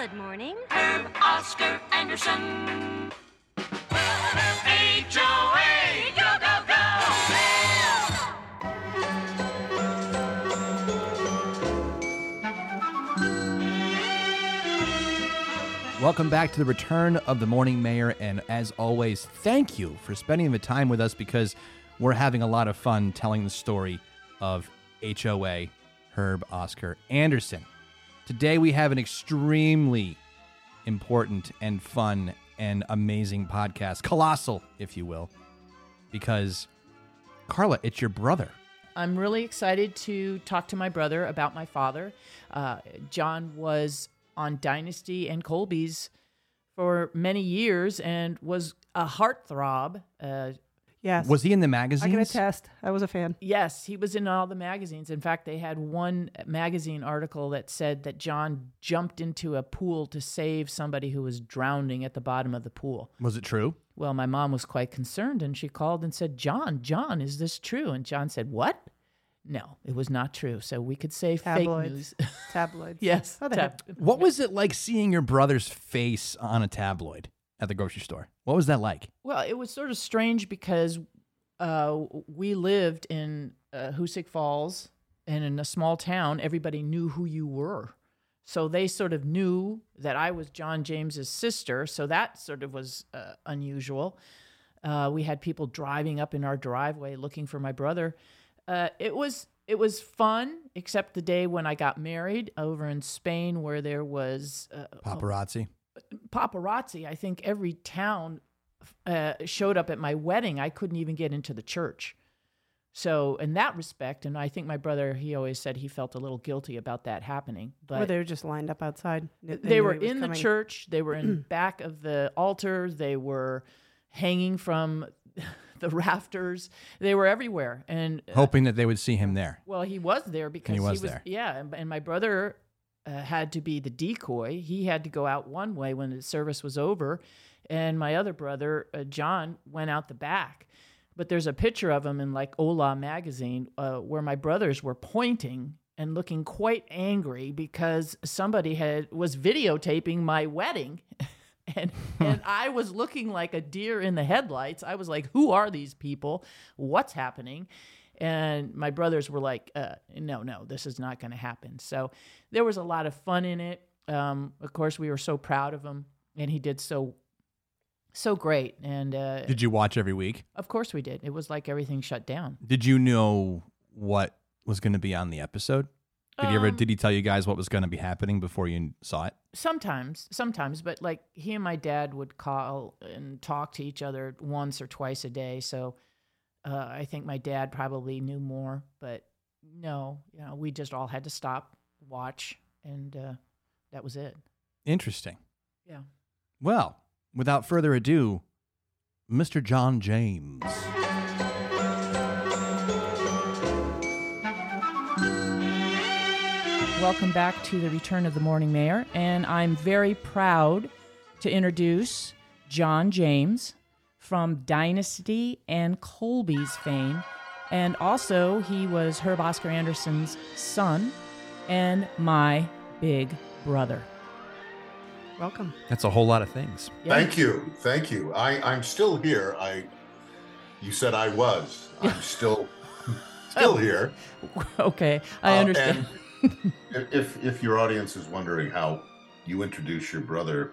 Good morning. Herb Oscar Anderson. H-O-A, go, go, go! Welcome back to the return of the Morning Mayor. And as always, thank you for spending the time with us because we're having a lot of fun telling the story of HOA Herb Oscar Anderson. Today, we have an extremely important and fun and amazing podcast, colossal, if you will, because Carla, it's your brother. I'm really excited to talk to my brother about my father. Uh, John was on Dynasty and Colbys for many years and was a heartthrob. Uh, Yes. Was he in the magazines? I can attest. I was a fan. yes, he was in all the magazines. In fact, they had one magazine article that said that John jumped into a pool to save somebody who was drowning at the bottom of the pool. Was it true? Well, my mom was quite concerned and she called and said, John, John, is this true? And John said, What? No, it was not true. So we could say fake Tabloids. news. Tabloids. yes. Oh, tab- What was it like seeing your brother's face on a tabloid at the grocery store? What was that like? Well, it was sort of strange because uh, we lived in uh, Hoosick Falls and in a small town, everybody knew who you were. So they sort of knew that I was John James's sister. So that sort of was uh, unusual. Uh, we had people driving up in our driveway looking for my brother. Uh, it was it was fun, except the day when I got married over in Spain, where there was uh, Paparazzi. Paparazzi. I think every town uh, showed up at my wedding. I couldn't even get into the church. So, in that respect, and I think my brother, he always said he felt a little guilty about that happening. But Or they were just lined up outside. They- they they were he was in the church. They were in back of the altar. They were hanging from the rafters. They were everywhere. And uh, Hoping that they would see him there. well, he was there because he was there. Yeah, and, and my brother uh, had to be the decoy. He had to go out one way when the service was over, and my other brother, uh, John, went out the back. But there's a picture of him in like Hola magazine uh, where my brothers were pointing and looking quite angry because somebody had was videotaping my wedding. and and I was looking like a deer in the headlights. I was like, "Who are these people? What's happening?" And my brothers were like, uh, "No, no, this is not going to happen." So there was a lot of fun in it. Um, of course, we were so proud of him, and he did so so great. And uh, Did you watch every week? of course, we did. It was like everything shut down. Did you know what was going to be on the episode? Did he ever? Um, Did he tell you guys what was going to be happening before you saw it? Sometimes, sometimes, but like he and my dad would call and talk to each other once or twice a day. So uh, I think my dad probably knew more, but no, you know, we just all had to stop, watch, and uh, that was it. Interesting. Yeah. Well, without further ado, Mr. John James. Welcome back to the Return of the Morning Mayor, and I'm very proud to introduce John James from Dynasty and Colbys fame. And also, he was Herb Oscar Anderson's son and my big brother. Welcome. That's a whole lot of things. Yeah. Thank you, thank you. I I'm still here. I you said I was. I'm still still here. Okay, I Uh, understand. and if- if if your audience is wondering how you introduce your brother,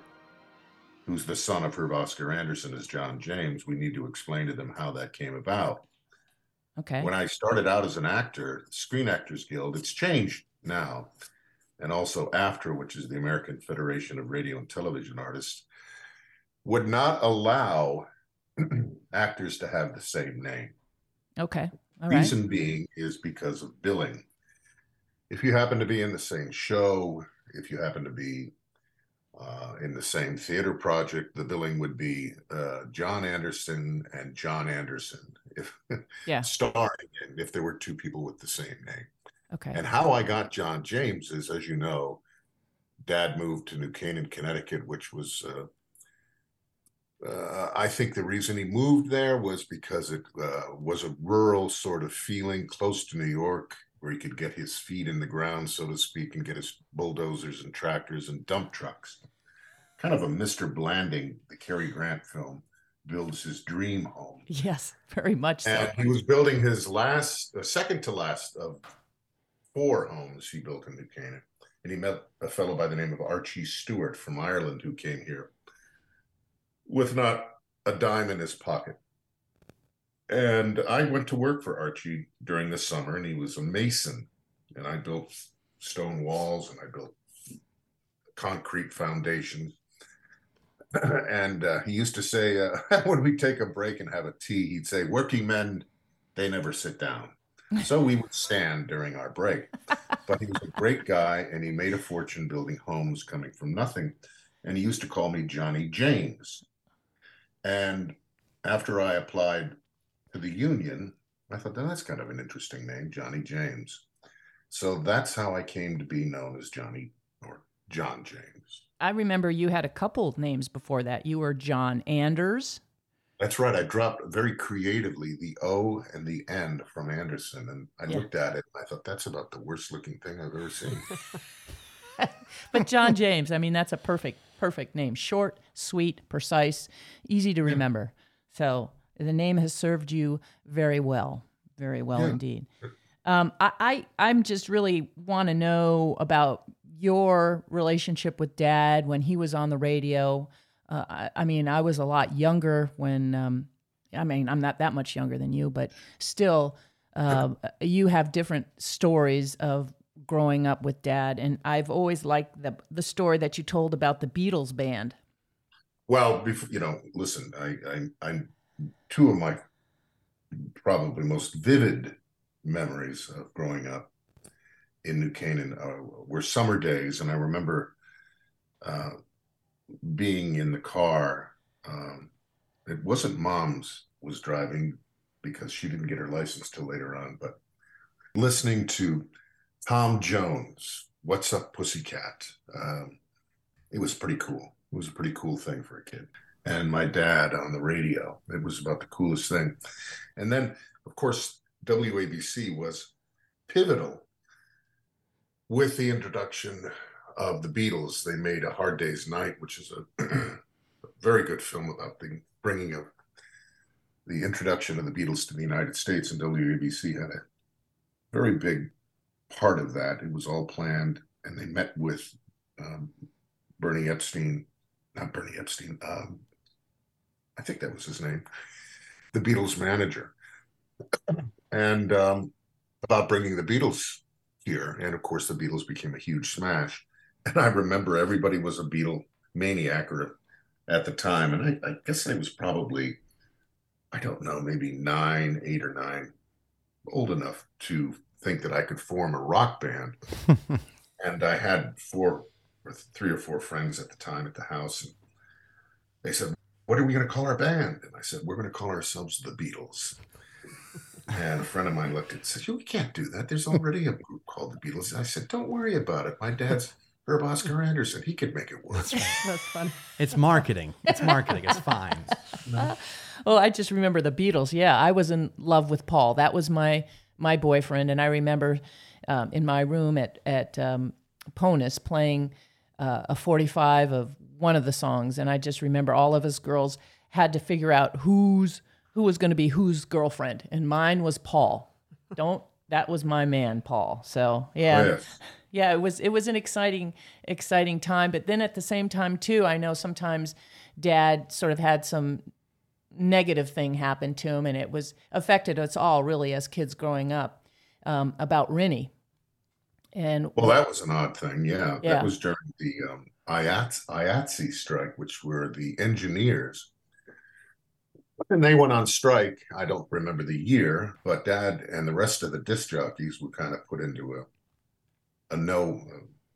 who's the son of Herb Oscar Anderson, is John James, we need to explain to them how that came about. Okay. When I started out as an actor, Screen Actors Guild, it's changed now, and also after, which is the American Federation of Radio and Television Artists, would not allow actors to have the same name. Okay. All right. Reason being is because of billing. If you happen to be in the same show, if you happen to be uh, in the same theater project, the billing would be uh, John Anderson and John Anderson, if Yeah. starring, and if there were two people with the same name. Okay. And how I got John James is, as you know, Dad moved to New Canaan, Connecticut, which was, uh, uh, I think the reason he moved there was because it uh, was a rural sort of feeling close to New York. Where he could get his feet in the ground, so to speak, and get his bulldozers and tractors and dump trucks. Kind of a Mr. Blanding, the Cary Grant film, builds his dream home. Yes, very much so. And he was building his last, uh, second to last of four homes he built in New Canaan. And he met a fellow by the name of Archie Stewart from Ireland who came here with not a dime in his pocket. And I went to work for Archie during the summer, and he was a mason. And I built stone walls and I built concrete foundations. and uh, he used to say, uh, when we take a break and have a tea, he'd say, Working men, they never sit down. So we would stand during our break. But he was a great guy and he made a fortune building homes coming from nothing. And he used to call me Johnny James. And after I applied to the union, I thought, oh, that's kind of an interesting name, Johnny James. So that's how I came to be known as Johnny or John James. I remember you had a couple names before that. You were John Anders. That's right. I dropped very creatively the O and the N from Anderson, and I Yeah. looked at it and I thought that's about the worst looking thing I've ever seen. But John James, I mean, that's a perfect, perfect name. Short, sweet, precise, easy to remember. So the name has served you very well, very well Yeah. indeed. Um, I, I, I'm just really want to know about your relationship with Dad when he was on the radio. Uh, I, I mean, I was a lot younger when. Um, I mean, I'm not that much younger than you, but still, uh, you have different stories of growing up with Dad, and I've always liked the the story that you told about the Beatles band. Well, before, you know, listen, I, I, I'm two of my probably most vivid memories of growing up in New Canaan uh, were summer days, and I remember uh, being in the car. Um, it wasn't mom's was driving because she didn't get her license till later on, but listening to Tom Jones, "What's Up, Pussycat." Um, it was pretty cool. It was a pretty cool thing for a kid. And my dad on the radio. It was about the coolest thing. And then, of course, WABC was pivotal with the introduction of the Beatles. They made A Hard Day's Night, which is a very good film about the bringing of the introduction of the Beatles to the United States. And WABC had a very big part of that. It was all planned, and they met with um, Bernie Epstein, not Bernie Epstein, um, I think that was his name, the Beatles manager, and um, about bringing the Beatles here. And of course, the Beatles became a huge smash. And I remember everybody was a Beatle maniac or at the time. And I, I guess I was probably, I don't know, maybe nine, eight or nine, old enough to think that I could form a rock band. and I had four or three or four friends at the time at the house. And they said, What are we going to call our band? And I said, We're going to call ourselves the Beatles. And a friend of mine looked at it and said, You can't do that. There's already a group called the Beatles. I said, Don't worry about it. My dad's Herb Oscar Anderson. He could make it work. That's fun. It's marketing. It's marketing. It's fine. Well, I just remember the Beatles. Yeah, I was in love with Paul. That was my my boyfriend, and I remember um, in my room at at um, Ponus playing uh, a forty five of one of the songs, and I just remember all of us girls had to figure out who's who was going to be whose girlfriend, and mine was Paul. Don't that was my man, Paul. So yeah, Oh, yes. yeah, it was it was an exciting exciting time. But then at the same time too, I know sometimes Dad sort of had some negative thing happen to him, and it was affected us all really as kids growing up um, about Rennie. And Well, that was an odd thing. Yeah. Yeah. That was during the um, IATS, IATSE strike, which were the engineers. And they went on strike. I don't remember the year, but dad and the rest of the disc jockeys were kind of put into a, a no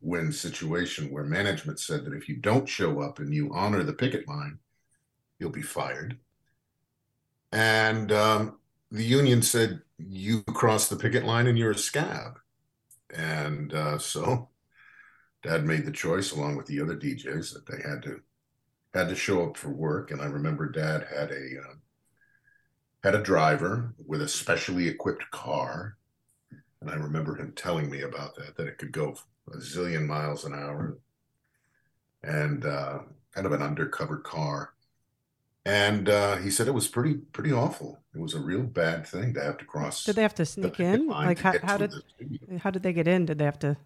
win situation where management said that if you don't show up and you honor the picket line, you'll be fired. And um, the union said, you cross the picket line and you're a scab. And uh, so dad made the choice along with the other DJs that they had to had to show up for work. And I remember dad had a uh, had a driver with a specially equipped car And I remember him telling me about that, that it could go a zillion miles an hour and uh, kind of an undercover car. And uh, he said it was pretty pretty awful. It was a real bad thing to have to cross. Did they have to sneak in? Like how, how did how did they get in? Did they have to?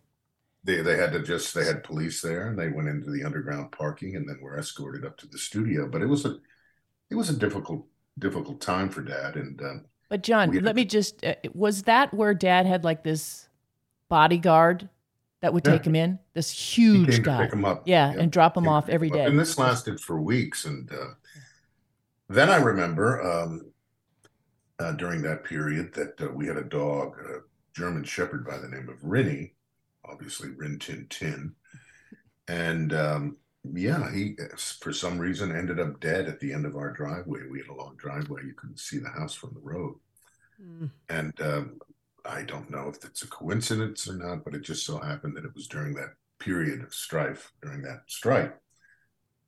They they had to just they had police there and they went into the underground parking and then were escorted up to the studio. But it was a it was a difficult difficult time for Dad and um, But John, let me just uh, was that where dad had like this bodyguard that would Yeah. take him in? This huge guy. pick him up. Yeah, and drop him came off every up. day. And this lasted for weeks. And uh, then I remember um, uh, during that period that uh, we had a dog, a German Shepherd by the name of Rinny, obviously Rin Tin Tin. And um, yeah, he for some reason ended up dead at the end of our driveway. We had a long driveway; you couldn't see the house from the road. Mm. And um, I don't know if it's a coincidence or not, but it just so happened that it was during that period of strife, during that strike.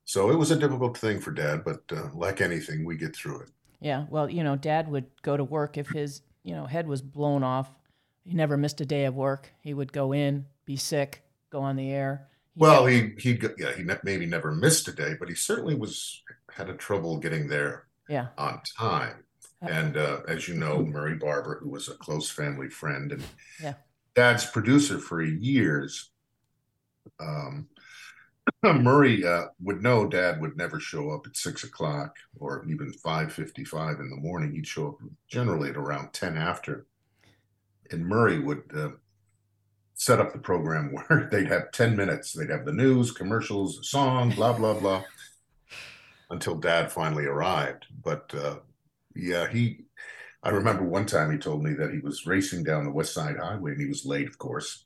So it was a difficult thing for Dad, but uh, like anything, we get through it. Yeah, well, you know, dad would go to work if his, you know, head was blown off. He never missed a day of work. He would go in, be sick, go on the air. He Well, had- he he yeah he ne- maybe never missed a day, but he certainly was had a trouble getting there yeah. on time. And uh, as you know, Murray Barber, who was a close family friend and Yeah. Dad's producer for years, um, Murray uh, would know Dad would never show up at six o'clock or even five fifty-five in the morning. He'd show up generally at around ten after, and Murray would uh, set up the program where they'd have ten minutes. They'd have the news, commercials, song, blah blah blah, until Dad finally arrived. But uh, yeah, he. I remember one time he told me that he was racing down the West Side Highway and he was late, of course.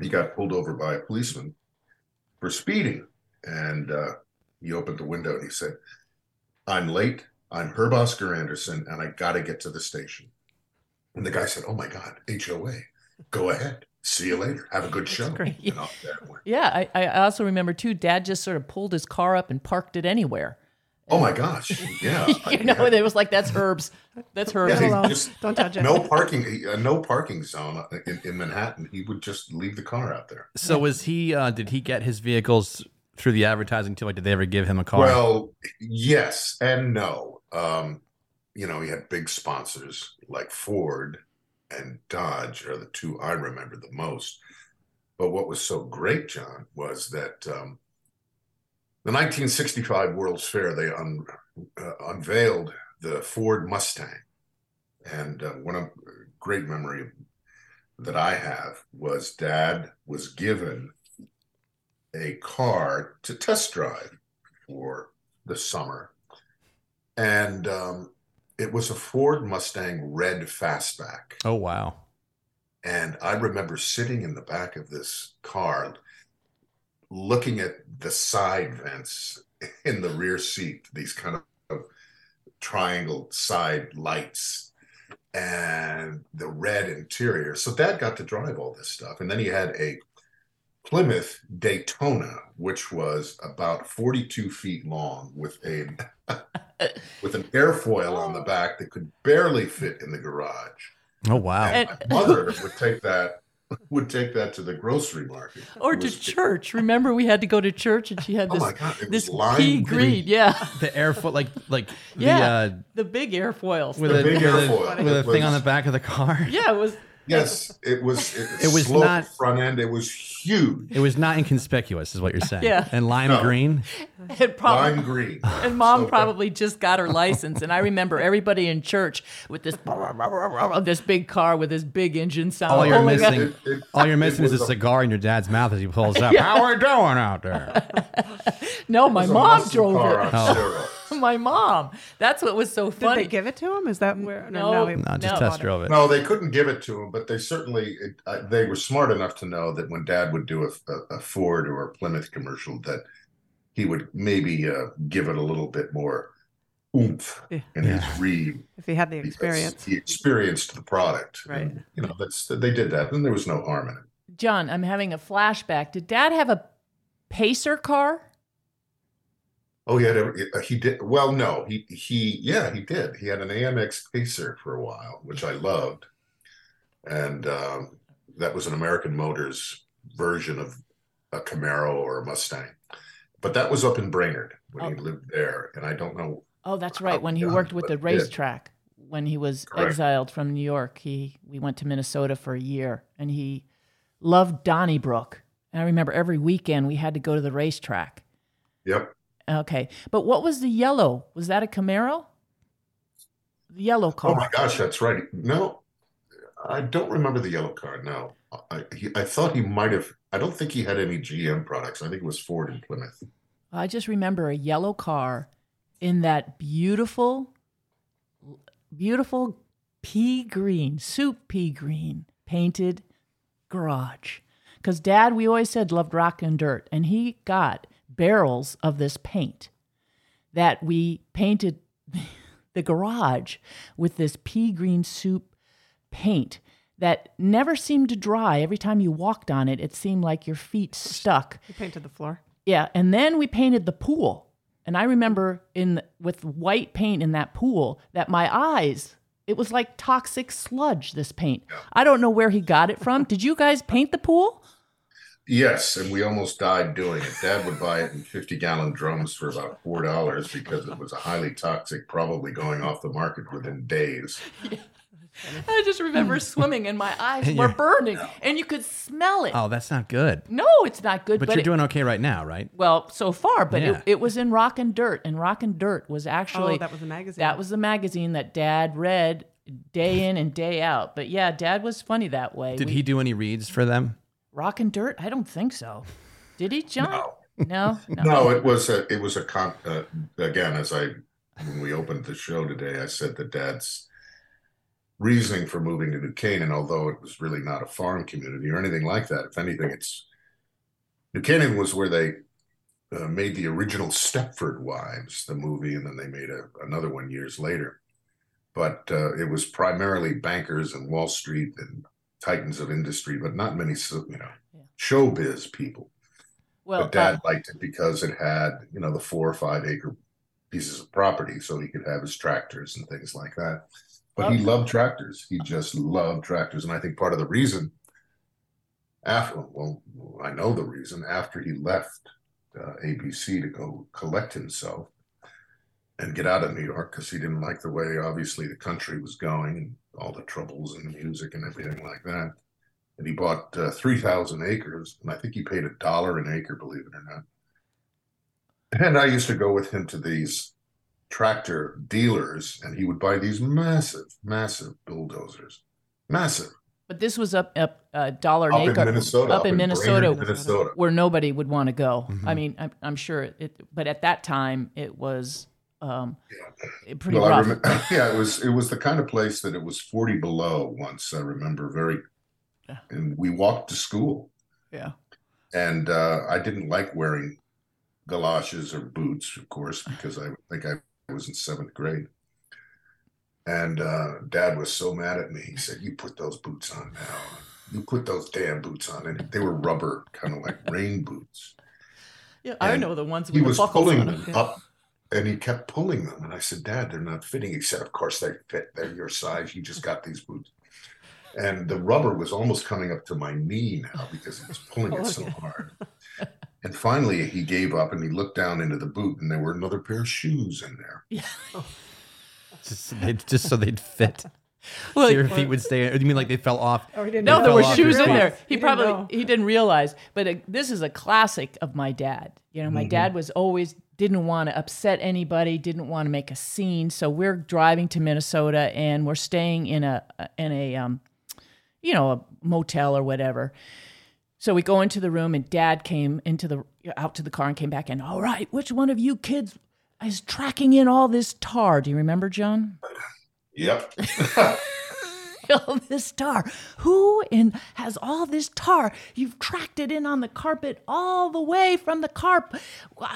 He got pulled over by a policeman for speeding. And uh, he opened the window and he said, I'm late. I'm Herb Oscar Anderson and I got to get to the station. And the guy said, Oh my God, HOA, go ahead. See you later. Have a good show. great. And off Yeah, I, I also remember too, dad just sort of pulled his car up and parked it anywhere. Oh my gosh. Yeah. you know, it was like, that's Herb's. That's Herb's. Yeah, Hello. just Don't touch it. no parking, uh, no parking zone in, in Manhattan. He would just leave the car out there. So was he? Uh, did he get his vehicles through the advertising too? Like, did they ever give him a car? Well, yes and no. Um, you know, he had big sponsors like Ford and Dodge are the two I remember the most. But what was so great, John, was that um, the 1965 World's Fair they un, uh, unveiled the Ford Mustang, and uh, one of great memory that I have was Dad was given a car to test drive for the summer. And um, it was a Ford Mustang red fastback. oh wow. And I remember sitting in the back of this car looking at the side vents in the rear seat, these kind of triangle side lights and the red interior. So dad got to drive all this stuff. And then he had a Plymouth Daytona, which was about 42 feet long with a with an airfoil on the back that could barely fit in the garage. Oh wow. And And- my mother would take that would take that to the grocery market. or It to was- church. Remember, we had to go to church and she had Oh this, my god! This was pea green. Yeah. the airfoil, like like Yeah. the The big airfoils. uh, with The a big with, a, airfoil. with a It thing on the back of the car. yeah, it was. Yes, it was. It, It was not- front end. It was huge. It was not inconspicuous, is what you're saying. Yeah. And lime No. green. It probably, Lime green. And mom So- probably just got her license. And I remember everybody in church with this this big car with this big engine sound. All you're Oh missing, It- it- all you're missing is a a- cigar in your dad's mouth as he pulls up. How are we doing out there? No, my was a mom drove car it. on oh. steroids. My mom. That's what was so Did funny. they give it to him? Is that where? No. no, he- No, just No. test drove it. No, they couldn't give it to him, but they certainly it, uh, they were smart enough to know that when Dad would do a, a, a Ford or a Plymouth commercial, that he would maybe uh, give it a little bit more oomph Yeah. in Yeah. his read. if he had the experience. He experienced the product. Right. And, you know, that's they did that, and there was no harm in it. John, I'm having a flashback. Did dad have a pacer car? Oh, yeah, uh, he did. Well, no, he he yeah, he did. He had an AMC Pacer for a while, which I loved. and um, that was an American Motors version of a Camaro or a Mustang. But that was up in Brainerd when he Oh. lived there, and I don't know. Oh, that's right. When he Yeah, worked with the racetrack, when he was Correct. exiled from New York, he we went to Minnesota for a year, and he loved Donnybrooke. And I remember every weekend we had to go to the racetrack. Yep, Okay, but what was the yellow? Was that a Camaro? The yellow oh car. Oh my gosh, that's right. No, I don't remember the yellow car. No, I he, I thought he might have. I don't think he had any GM products. I think it was Ford and Plymouth. I just remember a yellow car in that beautiful, beautiful pea green, soup pea green painted garage. Because dad, we always said, loved rock and dirt. And he got barrels of this paint that we painted the garage with this pea green soup paint that never seemed to dry. Every time you walked on it, it seemed like your feet stuck. You painted the floor. Yeah, and then we painted the pool. And I remember in with white paint in that pool that my eyes it was like toxic sludge this paint. I don't know where he got it from. Did you guys paint the pool? Yes, and we almost died doing it. Dad would buy it in 50 gallon drums for about $4 because it was a highly toxic, probably going off the market within days. I just remember swimming and my eyes were burning and you could smell it. Oh, that's not good. No, it's not good. But, But, you're it- doing okay right now, right? well so far, but Yeah. it, it was in Rock and Dirt, and Rock and Dirt was actually oh, that was a magazine. That was the magazine that Dad read day in and day out. But yeah, Dad was funny that way. Did We- he do any reads for them? Rock and dirt? I don't think so. Did he, John? No, no. No, it was a, it was a con, uh, again, as I, when we opened the show today, I said that Dad's reasoning for moving to New Canaan, although it was really not a farm community or anything like that. If anything, it's New Canaan was where they uh, made the original Stepford Wives, the movie, and then they made a, another one years later. But uh, it was primarily bankers and Wall Street and titans of industry, but not many, you know, Yeah. showbiz people. Well, But Dad uh, liked it because it had, you know, the four or five acre pieces of property, so he could have his tractors and things like that. But he loved tractors. He just loved tractors, and I think part of the reason, after well, I know the reason after he left uh, ABC to go collect himself and get out of New York because he didn't like the way, obviously, the country was going and all the troubles and the music and everything like that. And he bought uh, 3,000 acres, and I think he paid a dollar an acre, believe it or not. And I used to go with him to these tractor dealers, and he would buy these massive, massive bulldozers. Massive. but this was up up uh, dollar Up an in Minnesota. up in Brainerd, Minnesota, Minnesota. where nobody would want to go. Mhm. I mean, I'm, I'm sure it, but at that time it was um, pretty Well, rough. remember, yeah, it was it was the kind of place that it was 40 below once. I remember very, Yeah. and we walked to school, yeah. and uh, I didn't like wearing galoshes or boots, of course, because I think I was in seventh grade. And uh, Dad was so mad at me. He said, "You put those boots on now. You put those damn boots on." And they were rubber, kind of like rain boots. Yeah, I know the ones He with the was pulling them them. up, and he kept pulling them. And I said, "Dad, they're not fitting." He said, "Of course they fit. They're your size. You just got these boots." And the rubber was almost coming up to my knee now because he was pulling it oh, so hard. And finally, he gave up and he looked down into the boot, and there were another pair of shoes in there. Just, just so they'd fit. Well, so your feet would stay. Or you mean like they fell off? Oh, he didn't No, They there were shoes in there. He, He didn't probably he didn't realize, but uh this is a classic of my dad. You know, my Mm-hmm. dad was always didn't want to upset anybody, didn't want to make a scene. So we're driving to Minnesota and we're staying in a in a um, you know, a motel or whatever. So we go into the room and dad came into the out to the car and came back and all right, which one of you kids is tracking in all this tar? Do you remember, John? Yep. all this tar. Who in has all this tar? You've tracked it in on the carpet all the way from the carpet.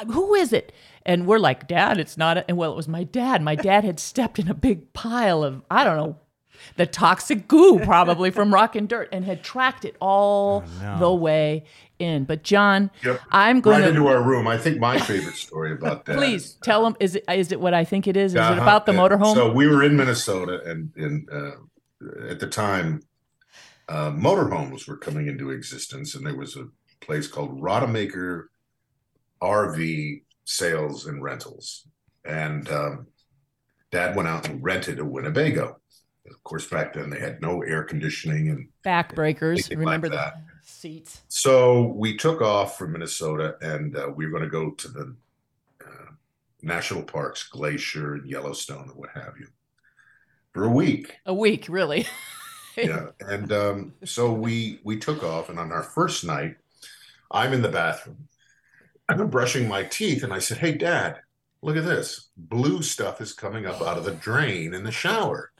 Who is it? And we're like, Dad, it's not. A-. And well, it was my dad. My dad had stepped in a big pile of I don't know. The toxic goo, probably from rock and dirt, and had tracked it all oh, no. the way in. But John, Yep. I'm going right to into our room. I think my favorite story about that. please tell him. Is it is it what I think it is? Is it Uh-huh. about the motorhome? So we were in Minnesota, and in uh, at the time, uh, motorhomes were coming into existence, and there was a place called Rodemaker RV Sales and Rentals, and um, Dad went out and rented a Winnebago. Of course, back then they had no air conditioning, and Backbreakers. Anything like Remember that. Seats? so we took off from Minnesota, and uh, we were going to go to the uh, national parks, Glacier and Yellowstone, and what have you, for a week. A week, really. yeah and um, so we we took off and on our first night i'm in the bathroom i'm brushing my teeth and i said hey dad look at this blue stuff is coming up out of the drain in the shower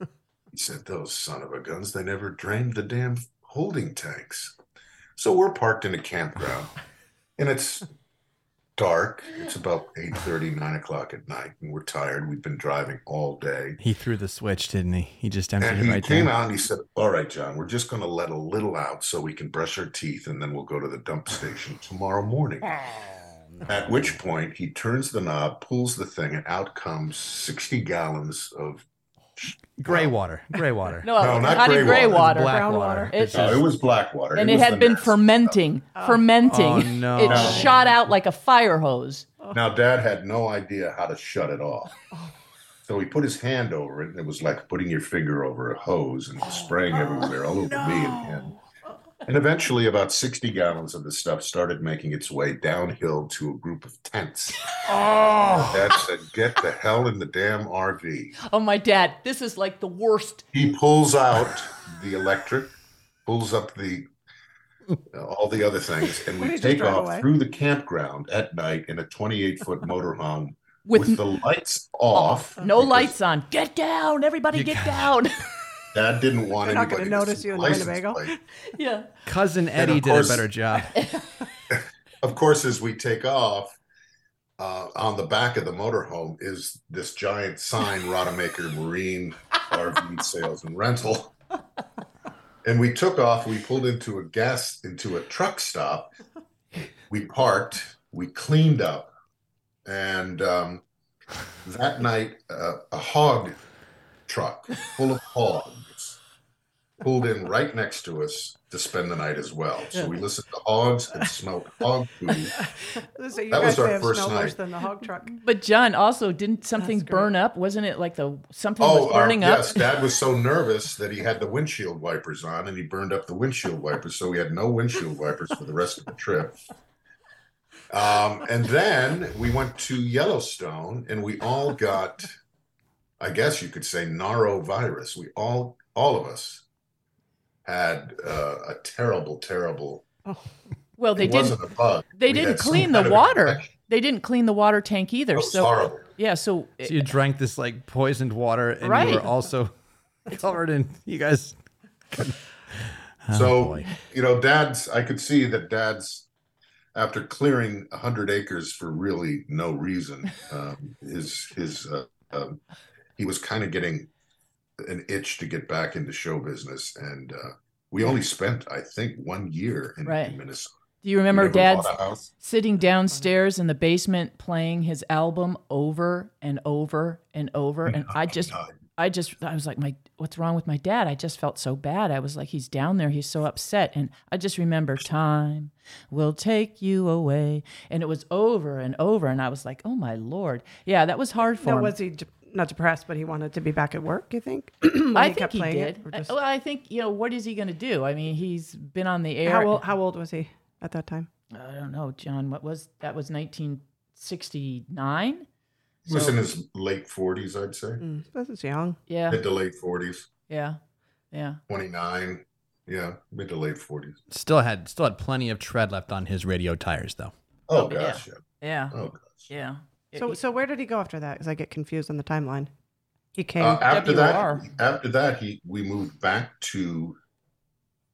he said those son of a guns they never drained the damn holding tanks so we're parked in a campground and it's dark it's about 8 30, 9 o'clock at night and we're tired we've been driving all day He threw the switch, didn't he? He just emptied and it he right came there. out and he said, All right, John, we're just going to let a little out so we can brush our teeth and then we'll go to the dump station tomorrow morning. Oh, at which point he turns the knob, pulls the thing, and out comes 60 gallons of. Gray water. Gray water. No, No, not not gray gray water. water. Black Brown water. water. It's No, it was black water. and it was had been nasty fermenting, fermenting. Oh, oh no. It No. shot out like a fire hose. Oh. Now, Dad had no idea how to shut it off. Oh. So he put his hand over it, and it was like putting your finger over a hose and spraying everywhere, all over me and him. And eventually, about 60 gallons of the stuff started making its way downhill to a group of tents. Oh. Dad said, Get the hell in the damn RV. Oh my dad, this is like the worst. He pulls out the electric, pulls up the uh, all the other things, and we take off away? through the campground at night in a 28 foot motorhome With, with, the lights off. no lights on. Get down, everybody, You get got- down. Dad didn't want They're not gonna notice see you in the the license Winnebago. plate. yeah. Cousin of Eddie did course- a better job. of course, as we take off, uh, on the back of the motorhome is this giant sign, Rodemaker Marine RV Sales and Rental. And we took off. We pulled into a gas into a truck stop. We parked. We cleaned up, and um, that night, uh, a hog truck full of hogs pulled in right next to us to spend the night as well. So we listened to hogs and smelled hog food. So you That guys was our have first smelled worse night. than the hog truck. But John, also, didn't something burn up? Wasn't it like the something Oh, was our, burning up? yes. Dad was so nervous that he had the windshield wipers on and he burned up the windshield wipers. So we had no windshield wipers for the rest of the trip. Um, and then we went to Yellowstone and we all got, I guess you could say, norovirus. We all, all of us had uh, a terrible, terrible. Oh. Well, they it didn't. wasn't a bug. They We didn't clean the water. infection. They didn't clean the water tank either. It was so horrible. yeah, so, So you drank this like poisoned water, and you were also covered in. You guys. Oh, so boy. you know dad's i could see that dad's after clearing 100 acres for really no reason um, his his uh, um, he was kind of getting an itch to get back into show business and uh, we only spent i think one year in, Right. in minnesota do you remember We never Dad's bought a house. sitting downstairs in the basement playing his album over and over and over? And I just, I just, I was like, my, what's wrong with my dad? I just felt so bad. I was like, he's down there, he's so upset, and I just remember time will take you away, and it was over and over, and I was like, oh my lord, yeah, that was hard for No, him. was he de- not depressed, but he wanted to be back at work? You think? I he think kept he playing did. it, or I- just- well, I think you know what is he going to do? I mean, he's been on the air. how old? How old was he at that time? I don't know, John. What was that? Was 1969? he was in his late 40s i'd say Mm, this young. Yeah, mid to late 40s yeah, yeah. 29 yeah mid to late 40s Still had still had plenty of tread left on his radio tires, though. oh Oh, yeah. gosh yeah, Yeah, oh gosh yeah. So, It- so where did he go after that? Because I get confused on the timeline. He came. Uh, after that, after that, he we moved back to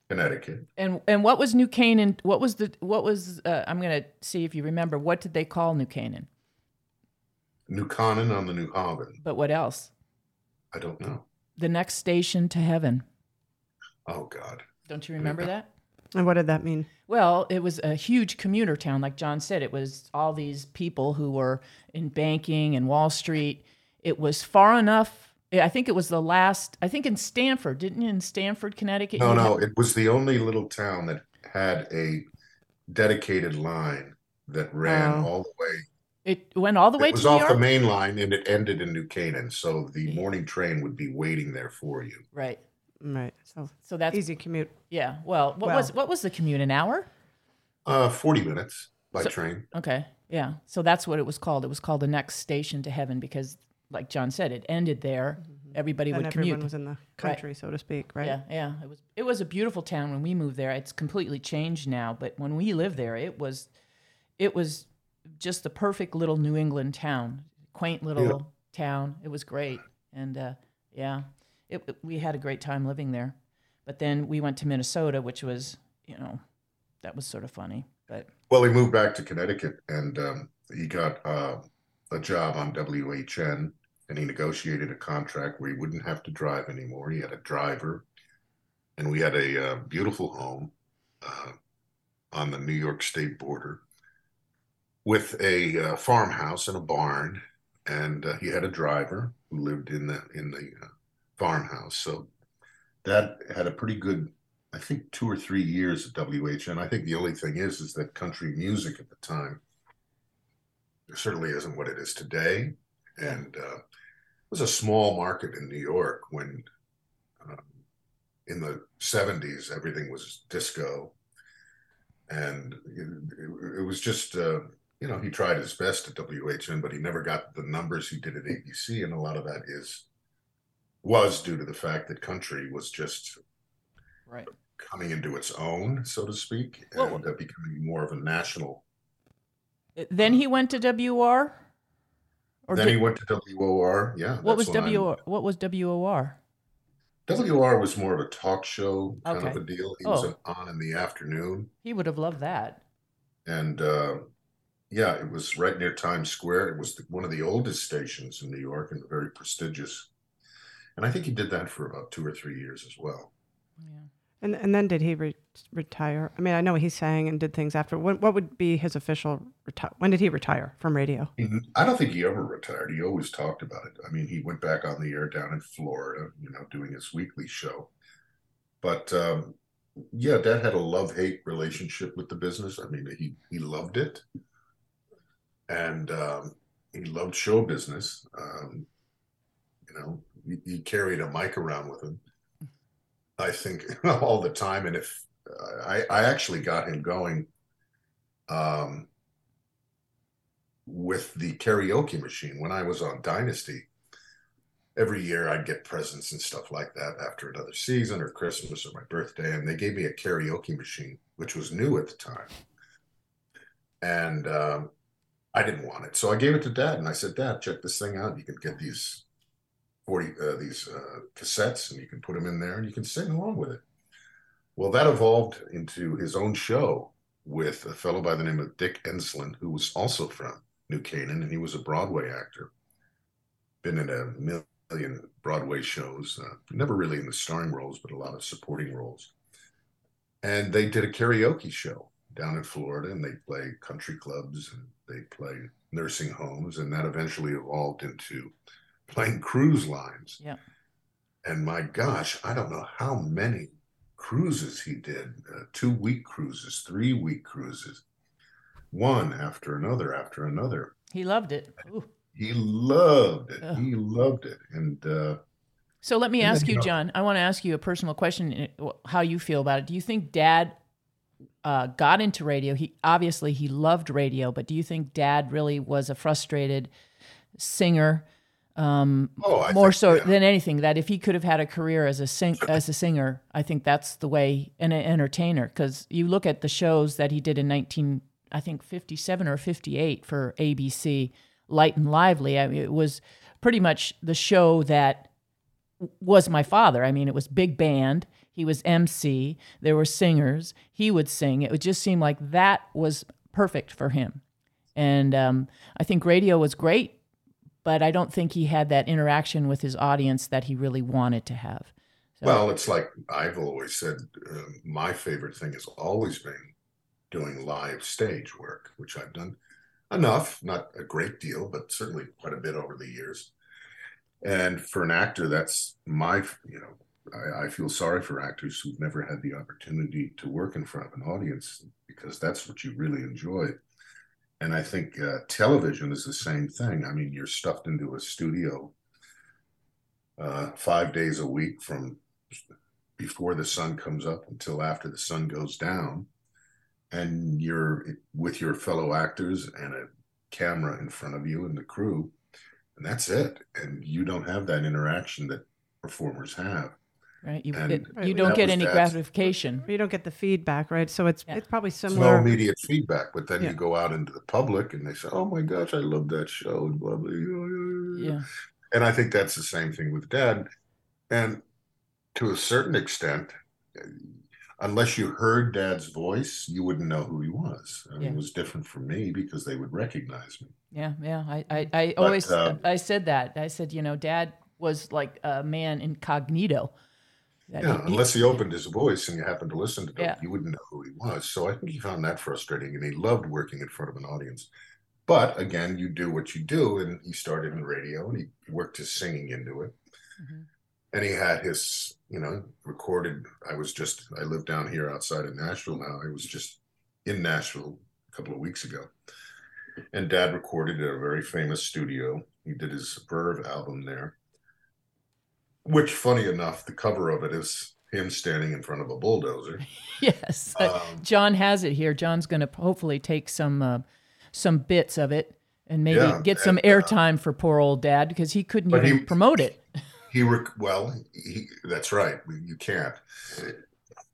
Connecticut. and and what was New Canaan? What was the what was? Uh, I'm gonna see if you remember. What did they call New Canaan? New Canaan on the New Haven. But what else? I don't know. The next station to heaven. Oh God. Don't you remember that? And what did that mean? Well, it was a huge commuter town, like John said. It was all these people who were in banking and Wall Street. It was far enough I think it was the last. I think in Stamford, didn't you? In Stamford, Connecticut. No, no, had- it was the only little town that had a dedicated line that ran Oh. all the way. it went all the way It was to New off York. the main line and it ended in New Canaan, so the morning train would be waiting there for you. right. Right. So So that's easy commute. yeah. Well, what Well. was what was the commute? An hour? Uh, forty minutes by So- train. Okay. Yeah. So that's what it was called. It was called the next station to heaven because, like John said, it ended there. Everybody And would everyone commute. was in the country, so to speak, right? Yeah, yeah. It was it was a beautiful town when we moved there. It's completely changed now, but when we lived there, it was it was just the perfect little New England town. Quaint little town. It was great. And uh, yeah, it, we had a great time living there. But then we went to Minnesota, which was, you know, that was sort of funny. But Well, he moved back to Connecticut and um, he got uh, a job on WHN and he negotiated a contract where he wouldn't have to drive anymore. He had a driver and we had a uh, beautiful home uh, on the New York state border with a uh, farmhouse and a barn. And uh, he had a driver who lived in the in the uh, farmhouse. So that had a pretty good I think two or three years at WHN. I think the only thing is, is that country music at the time certainly isn't what it is today, and uh, it was a small market in New York when, um, in the '70s, everything was disco, and it, it was just, uh, you know, he tried his best at WHN, but he never got the numbers he did at ABC, and a lot of that is was due to the fact that country was just right. coming into its own, so to speak, Well- and uh, becoming more of a national. Then he went to WR? Or then did- he went to WOR. Yeah. what was that's when I'm- WR? What was WOR? WOR was more of a talk show kind of a deal. He was Oh. on in the afternoon, He would have loved that. and uh, yeah, it was right near Times Square. It was the, one of the oldest stations in New York and very prestigious. And I think he did that for about two or three years as well. Yeah. And and then did he re- retire? I mean, I know he sang and did things after. What what would be his official retire? When did he retire from radio? I don't think he ever retired. He always talked about it. I mean, he went back on the air down in Florida, you know, doing his weekly show. But um, yeah, Dad had a love hate relationship with the business. I mean, he he loved it, and um, he loved show business. Um, you know, he, carried a mic around with him. I think all the time, and if I I actually got him going. Um, with the karaoke machine when I was on Dynasty. Every year I'd get presents and stuff like that after another season or Christmas or my birthday, and they gave me a karaoke machine, which was new at the time. And um, I didn't want it, so I gave it to Dad, and I said, "Dad, check this thing out. You can get these forty uh, these uh, cassettes, and you can put them in there, and you can sing along with it." Well, that evolved into his own show with a fellow by the name of Dick Enslin, who was also from New Canaan, and he was a Broadway actor. Been in a million Broadway shows, uh, never really in the starring roles, but a lot of supporting roles. And they did a karaoke show down in Florida, and they play country clubs and they play nursing homes, and that eventually evolved into playing cruise lines. Yeah. And my gosh, I don't know how many cruises he did uh, two week cruises, three week cruises, one after another after another. He loved it. Ooh. He loved it. Ugh. He loved it. And uh, So let me ask you John. I want to ask you a personal question. uh, How you feel about it? Do you think Dad uh, got into radio? He obviously he loved radio, but do you think Dad really was a frustrated singer? Um, oh, more think, so yeah. than anything, that if he could have had a career as a sing as a singer, I think that's the way an entertainer. Because you look at the shows that he did in nineteen, I think fifty seven or fifty eight for ABC, Light and Lively. I mean, it was pretty much the show that was my father. I mean, it was big band. He was MC. There were singers. He would sing. It would just seem like that was perfect for him. And um, I think radio was great, but I don't think he had that interaction with his audience that he really wanted to have. So, Well, it's like I've always said, uh, my favorite thing has always been doing live stage work, which I've done enough, not a great deal, but certainly quite a bit over the years. And for an actor, that's my, you know, I, I feel sorry for actors who've never had the opportunity to work in front of an audience because that's what you really enjoy. And I think uh, television is the same thing. I mean, you're stuffed into a studio uh, five days a week from before the sun comes up until after the sun goes down. And you're with your fellow actors and a camera in front of you and the crew. And that's it. And you don't have that interaction that performers have. Right. You, And it- Right, you don't get any dad's- gratification. You don't get the feedback, right? So it's Yeah. it's probably There's similar. no immediate feedback, but then Yeah. you go out into the public and they say, "Oh my gosh, I love that show." and Blah blah. blah. Yeah. And I think that's the same thing with Dad, and to a certain extent, unless you heard Dad's voice, you wouldn't know who he was. I mean, Yeah. It was different for me because they would recognize me. Yeah. Yeah. I, I, I But, always, uh, I said that. I said, you know, dad was like a man incognito. Yeah, unless he opened his voice and you happened to listen to him, Yeah. you wouldn't know who he was. So I think he found that frustrating and he loved working in front of an audience. But again, you do what you do, and he started in radio and he worked his singing into it. Mhm. And he had his, you know, recorded. I was just, I live down here outside of Nashville now. I was just in Nashville a couple of weeks ago. And dad recorded at a very famous studio. He did his Verve album there. Which, funny enough, the cover of it is him standing in front of a bulldozer. yes. Um, John has it here. John's going to hopefully take some uh, some bits of it and maybe Yeah, get some uh, airtime for poor old dad because he couldn't even he- promote it. he rec- well, he, that's right. You can't.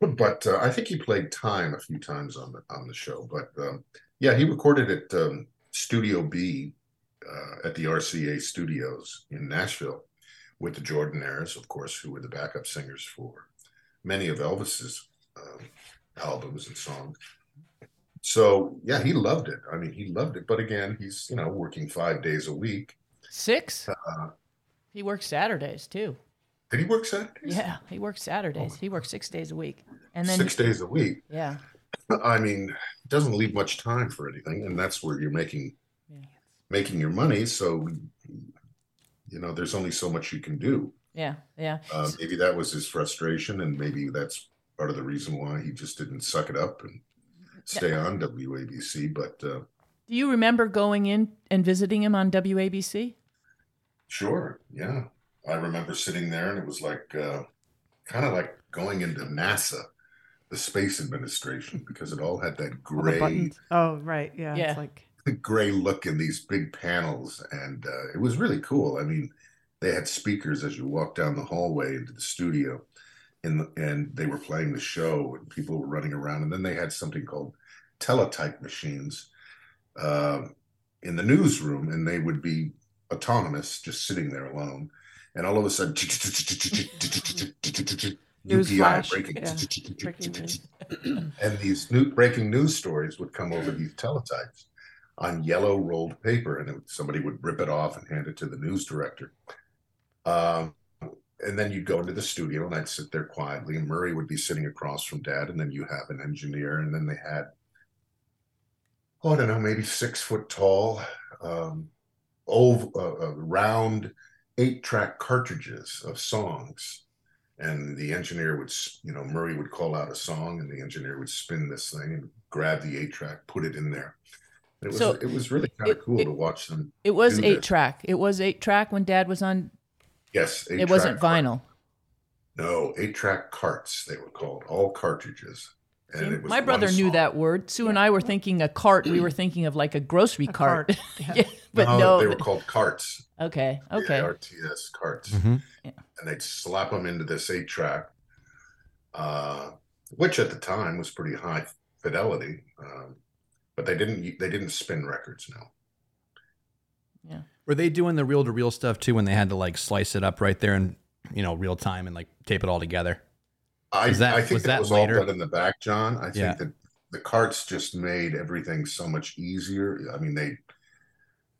But uh, I think he played time a few times on the on the show. But um, yeah, he recorded at um, Studio B uh, at the RCA Studios in Nashville with the Jordanaires, of course, who were the backup singers for many of Elvis's um, albums and songs. So yeah, he loved it. I mean, he loved it. But again, he's you know working five days a week. Six. Uh, He works Saturdays too. did he work Saturdays? Yeah, he works Saturdays. He works six days a week, and then Oh. six days a week. yeah, I mean, it doesn't leave much time for anything, and that's where you're making Yeah. making your money. So, you know, there's only so much you can do. yeah, yeah. Uh, maybe that was his frustration, and maybe that's part of the reason why he just didn't suck it up and stay on WABC. But uh, Do you remember going in and visiting him on WABC? sure, yeah, I remember sitting there, and it was like uh, kind of like going into NASA, the Space Administration, because it all had that All gray. Oh, right. Yeah. Yeah. It's like the gray look in these big panels and uh, it was really cool. I mean they had speakers as you walked down the hallway into the studio the, and they were playing the show and people were running around and then they had something called teletype machines uh, in the newsroom and they would be autonomous just sitting there alone and all of a sudden UPI flash, breaking, yeah, breaking and these new breaking news stories would come over these teletypes on yellow rolled paper, and it, somebody would rip it off and hand it to the news director. Um, and then you'd go into the studio, and I'd sit there quietly, and Murray would be sitting across from Dad, and then you have an engineer, and then they had, oh, I don't know, maybe six foot tall, um, oval, uh, uh, round eight track cartridges of songs and the engineer would you know murray would call out a song and the engineer would spin this thing and grab the eight track put it in there it was So, it was really kind of cool it- to watch them It was eight this. track. It was eight track when Dad was on. yes It wasn't eight-track vinyl. no eight track carts they were called all cartridges and See, it was My brother one knew song. that word. Sue and I were thinking a cart. We were thinking of like a grocery A cart. cart, yeah. Yeah, but no, no. they were called carts okay. Okay. arts carts Mhm. and they'd slap them into this eight track uh which at the time was pretty high fidelity um but they didn't they didn't spin records now Yeah. Were they doing the reel to reel stuff too when they had to like slice it up right there in you know real time and like tape it all together? I, Was that- I think was that, that was later? all done in the back, John. I think Yeah. that the carts just made everything so much easier. I mean, they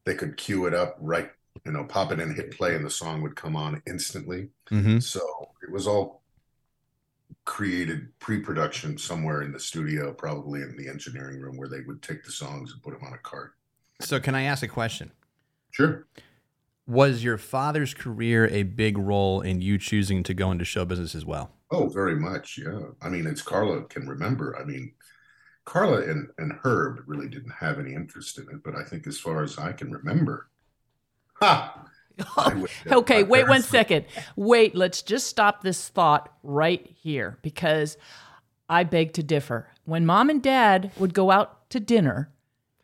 they could cue it up right, you know, pop it in, hit play, and the song would come on instantly. Mm-hmm. So it was all created pre-production somewhere in the studio, probably in the engineering room, where they would take the songs and put them on a cart. So can I ask a question? Sure. Was your father's career a big role in you choosing to go into show business as well? Oh, very much. Yeah. I mean, as Carla can remember, I mean, Carla and, and Herb really didn't have any interest in it, but I think as far as I can remember, ha! I Okay, wait one second. Wait, let's just stop this thought right here because I beg to differ. When mom and dad would go out to dinner,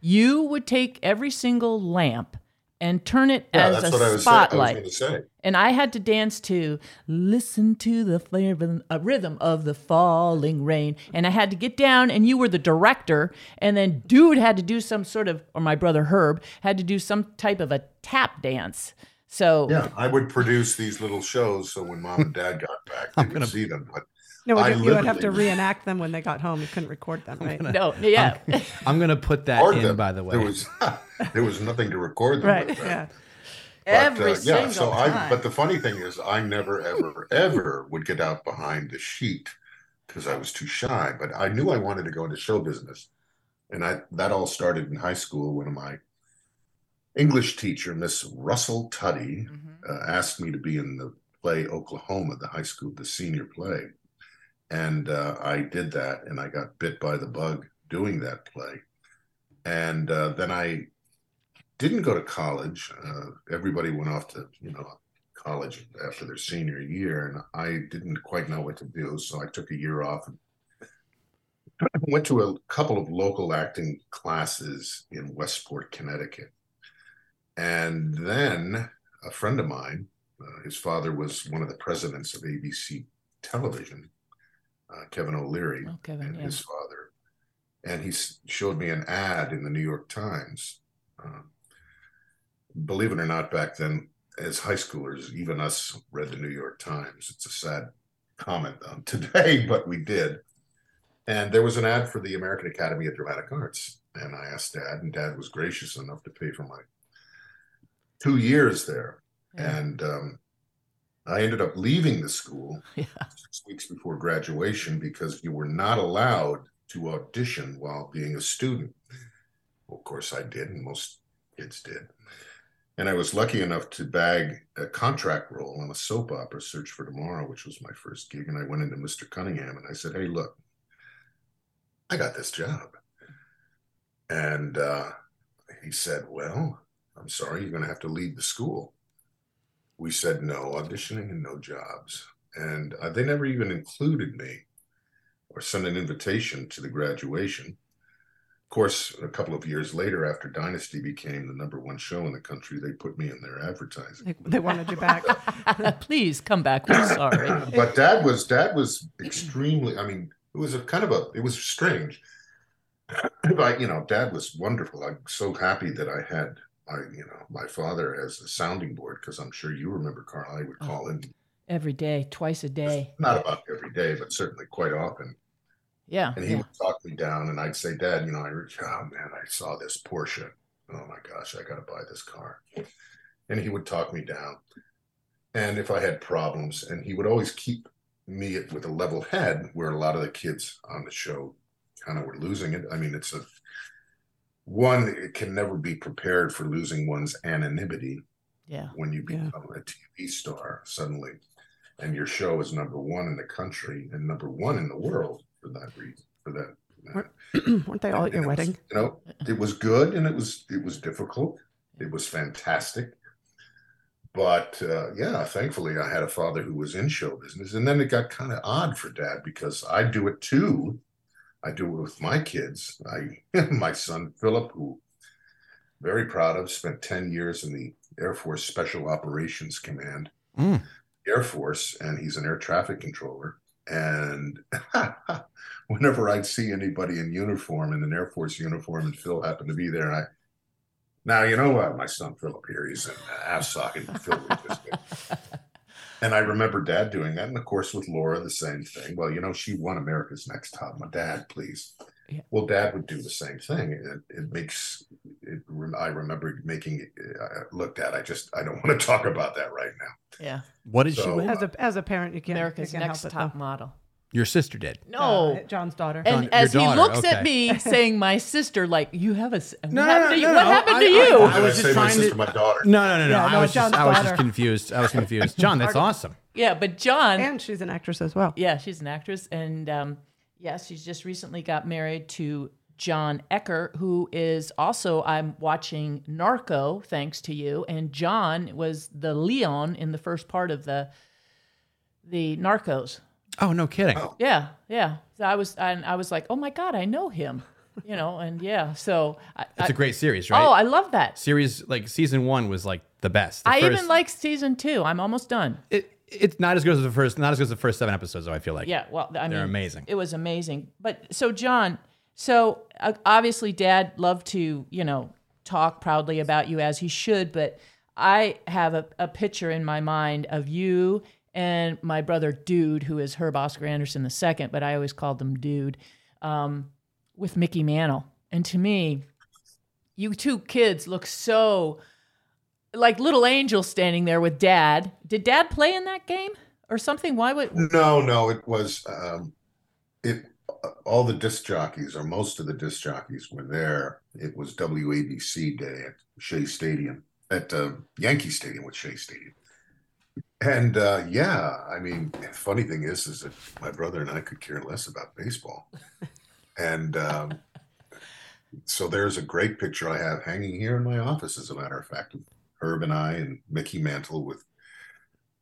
you would take every single lamp and turn it Yeah, as a what I was, saying, I was spotlight. say. and I had to dance to listen to the flavor, uh, rhythm of the falling rain. And I had to get down, and you were the director. And then dude had to do some sort of, or my brother Herb had to do some type of a tap dance. So Yeah, I would produce these little shows so when mom and dad got back, they would see them. But No, I you, you would have to reenact them when they got home. You couldn't record them, right? no, yeah. I'm going to put that record in, them. by the way. there was there was nothing to record them. Right. with, Yeah. But, Every uh, yeah, single so I. time. But the funny thing is, I never, ever, ever would get out behind the sheet because I was too shy. But I knew I wanted to go into show business, and I that all started in high school when my English teacher, Miss Russell Tuddy, uh, asked me to be in the play Oklahoma, the high school, the senior play, and uh, I did that, and I got bit by the bug doing that play, and uh, then I didn't go to college. Uh, everybody went off to you know college after their senior year, and I didn't quite know what to do, so I took a year off and went to a couple of local acting classes in Westport, Connecticut, and then a friend of mine, uh, his father was one of the presidents of ABC Television, uh, Kevin O'Leary, Oh, Kevin, and yeah. his father. And he showed me an ad in the New York Times. Uh, believe it or not, back then, as high schoolers, even us read the New York Times. It's a sad comment on today, but we did. And there was an ad for the American Academy of Dramatic Arts. And I asked Dad, and Dad was gracious enough to pay for my two years there. Yeah. And um, I ended up leaving the school Yeah. six weeks before graduation because you were not allowed to audition while being a student. Well, of course, I did, and most kids did. And I was lucky enough to bag a contract role on a soap opera, Search for Tomorrow, which was my first gig. And I went into Mr. Cunningham and I said, Hey, look, I got this job. And uh, he said, Well, I'm sorry, you're going to have to leave the school. We said no auditioning and no jobs. And uh, they never even included me or sent an invitation to the graduation. Of course, a couple of years later, after Dynasty became the number one show in the country, they put me in their advertising. They, they wanted you back. Please come back. We're sorry. but dad was dad was extremely i mean it was a kind of a it was strange but you know dad was wonderful i'm so happy that i had I, you know my father as a sounding board because i'm sure you remember carl i would oh, call him Every day, twice a day. not about every day but certainly quite often Yeah. and he yeah. would talk me down and i'd say dad you know i oh man i saw this porsche oh my gosh i gotta buy this car and he would talk me down and if i had problems and he would always keep me with a level head where a lot of the kids on the show kind of were losing it i mean it's a one it can never be prepared for losing one's anonymity Yeah. when you Yeah. become a tv star suddenly and your show is number one in the country and number one in the world for that reason for that Weren't weren't they all at your and it was, wedding? you know, it was good and it was it was difficult. It was fantastic. But uh, yeah, thankfully I had a father who was in show business, and then it got kind of odd for dad because I do it too. I do it with my kids. I my son Philip, who very proud of, spent ten years in the Air Force Special Operations Command, Mm. Air Force, and he's an air traffic controller. And whenever I'd see anybody in uniform, in an Air Force uniform, and Phil happened to be there, I now you know what, my son Philip here, he's an ass socket. Phil was just good. And I remember Dad doing that, and of course with Laura the same thing. Well, you know, she won America's Next Top. My dad, please. Yeah. Well, Dad would do the same thing. It, it makes. It, I remember making it uh, looked at. I just I don't want to talk about that right now. Yeah. What did she win? As a as a parent, you can't. America's you can't Next help Top though. Model. Your sister did. No. Uh, John's daughter. and your as he looks okay. at me saying, "My sister," like you have a What No, happened no, to you? no, what no, happened I- to I- you? I I was was just say my trying to- my daughter. No, no, no, no. Yeah, I was just, I was just confused. I was confused. John, that's awesome. yeah, but John. and she's an actress as well. Yeah, she's an actress, and um, yes, she's just recently got married to John Ecker, who is also I'm watching Narco, thanks to you, and John was the Leon in the first part of the the Narcos. Oh, no kidding. Oh. Yeah, yeah. So I was, and I was like, oh my god, I know him, you know, and yeah. So I, It's I- a great series, right? oh, I love that. series like season one was like the best. The I first- even like season two. I'm almost done. it. It's not as good as the first. Not as good as the first seven episodes, though. I feel like. Yeah, well, I mean, They're amazing. It was amazing. But so, John, so uh, obviously, Dad loved to, you know, talk proudly about you as he should. But I have a, a picture in my mind of you and my brother Dude, who is Herb Oscar Anderson II, but I always called him Dude, um, with Mickey Mantle. And to me, you two kids look so like little angels standing there with Dad. Did Dad play in that game or something? Why would No, no, it was um, it. All the disc jockeys, or most of the disc jockeys, were there. It was WABC day at Shea Stadium, at uh, Yankee Stadium with Shea Stadium, and uh, yeah, I mean, funny thing is, is that my brother and I could care less about baseball, and um, so there's a great picture I have hanging here in my office, as a matter of fact, of Herb and I and Mickey Mantle with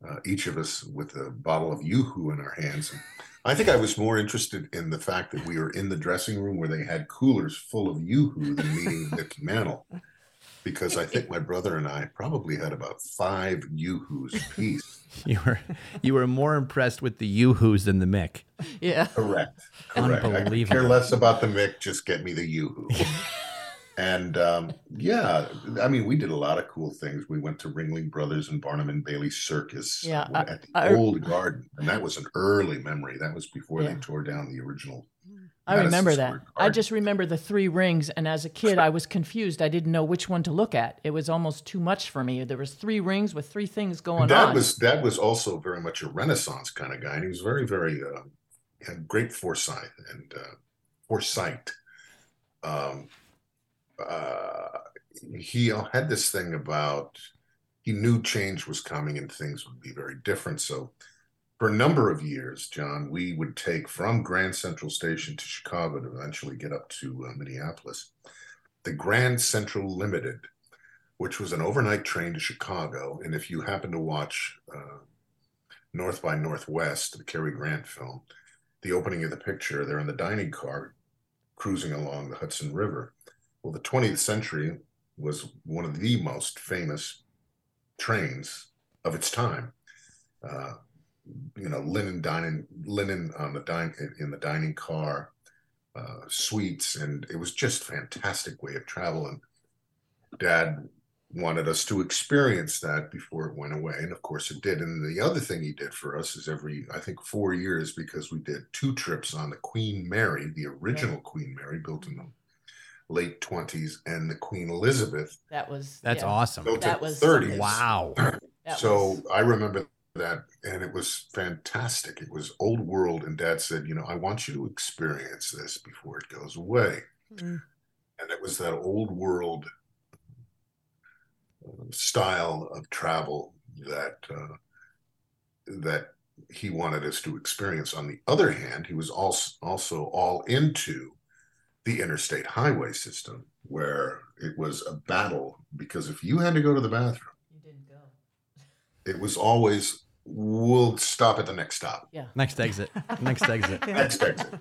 uh, each of us with a bottle of Yoo-Hoo in our hands. And I think I was more interested in the fact that we were in the dressing room where they had coolers full of Yoo-Hoo than meeting Mickey Mantle, because I think my brother and I probably had about five Yoo-Hoos apiece. You were you were more impressed with the Yoo-Hoos than the Mick. yeah. Correct. Correct. I could Unbelievable. care less about the Mick. Just get me the Yoo-Hoo. and um, yeah, I mean, we did a lot of cool things. We went to Ringling Brothers and Barnum and Bailey Circus Yeah, I- at the I- old garden, and that was an early memory. That was before Yeah. they tore down the original. I Madison remember that. I just remember the three rings, and as a kid, I was confused. I didn't know which one to look at. It was almost too much for me. There was three rings with three things going Dad on. was Dad was also very much a Renaissance kind of guy, and he was very, very uh, had great foresight and uh, foresight. Um, uh, he had this thing about he knew change was coming and things would be very different. So, for a number of years, John, we would take from Grand Central Station to Chicago to eventually get up to uh, Minneapolis. The Grand Central Limited which was an overnight train to Chicago. And if you happen to watch uh, North by Northwest, the Cary Grant film, the opening of the picture, they're in the dining car cruising along the Hudson River. Well, the 20th century was one of the most famous trains of its time. Uh, you know, linen dining, linen on the dine in the dining car, uh, suites, and it was just fantastic way of travel. And Dad wanted us to experience that before it went away. And of course it did. And the other thing he did for us is every, I think, four years, because we did two trips on the Queen Mary, the original Queen Mary built in the late 20s, and the Queen Elizabeth that was That's yeah, awesome. built That in was 30s. Wow. so was- I remember that, and it was fantastic. It was old world. And dad said, You know, I want you to experience this before it goes away. Mm. And it was that old world uh, style of travel that uh, that he wanted us to experience. On the other hand, he was also also all into the interstate highway system, where it was a battle because if you had to go to the bathroom, you didn't go. It was always we'll stop at the next stop, Yeah. Next exit. Next exit. next exit,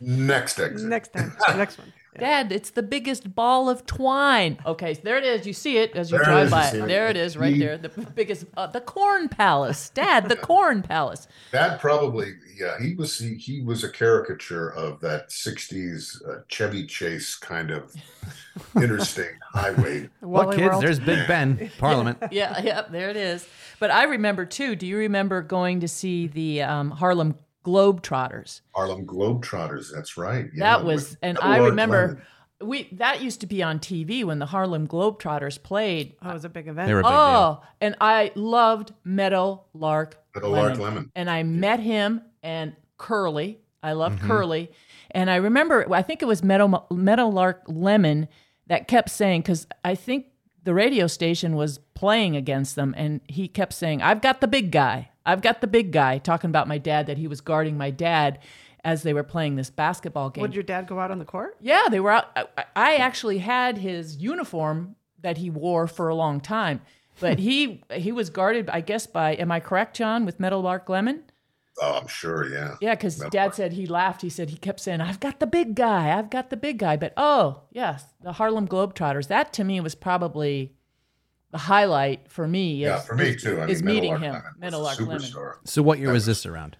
next exit. Next time. Next one. Dad, it's the biggest ball of twine. Okay, so there it is. You see it as you There drive is, by you it. it. There it is, right He- there. The biggest, uh, the Corn Palace. Dad, the Corn Palace. That probably, yeah, he was he, he was a caricature of that '60s uh, Chevy Chase kind of interstate highway. What Wally kids? World. There's Big Ben, Parliament. Yeah, yeah, there it is. But I remember too. Do you remember going to see the um, Harlem Globetrotters? Harlem Globetrotters. That's right. yeah, that was, with and Lord I remember Lemon. we that used to be on TV when the Harlem Globetrotters played. Oh, it was a big event. They were a big oh, deal. Oh, and I loved Meadow Lark Meadowlark Lemon. And I met him, and Curly. I loved mm-hmm. Curly. And I remember, I think it was Meadow, Meadowlark Lemon that kept saying, because I think the radio station was playing against them, and he kept saying, I've got the big guy. I've got the big guy, talking about my dad, that he was guarding my dad as they were playing this basketball game. Would your dad go out on the court? Yeah, they were out. I, I actually had his uniform that he wore for a long time, but he he was guarded, I guess, by. Am I correct, John, with Meadowlark Lemon? Oh, I'm sure. Yeah. Yeah, because Meadowlark. Dad said he laughed. He said he kept saying, "I've got the big guy. I've got the big guy." But oh yes, the Harlem Globetrotters. That to me was probably the highlight for me. Yeah, for me is- too. I mean, is meeting him, Lemon was Meadowlark Lemon. So what year was this around?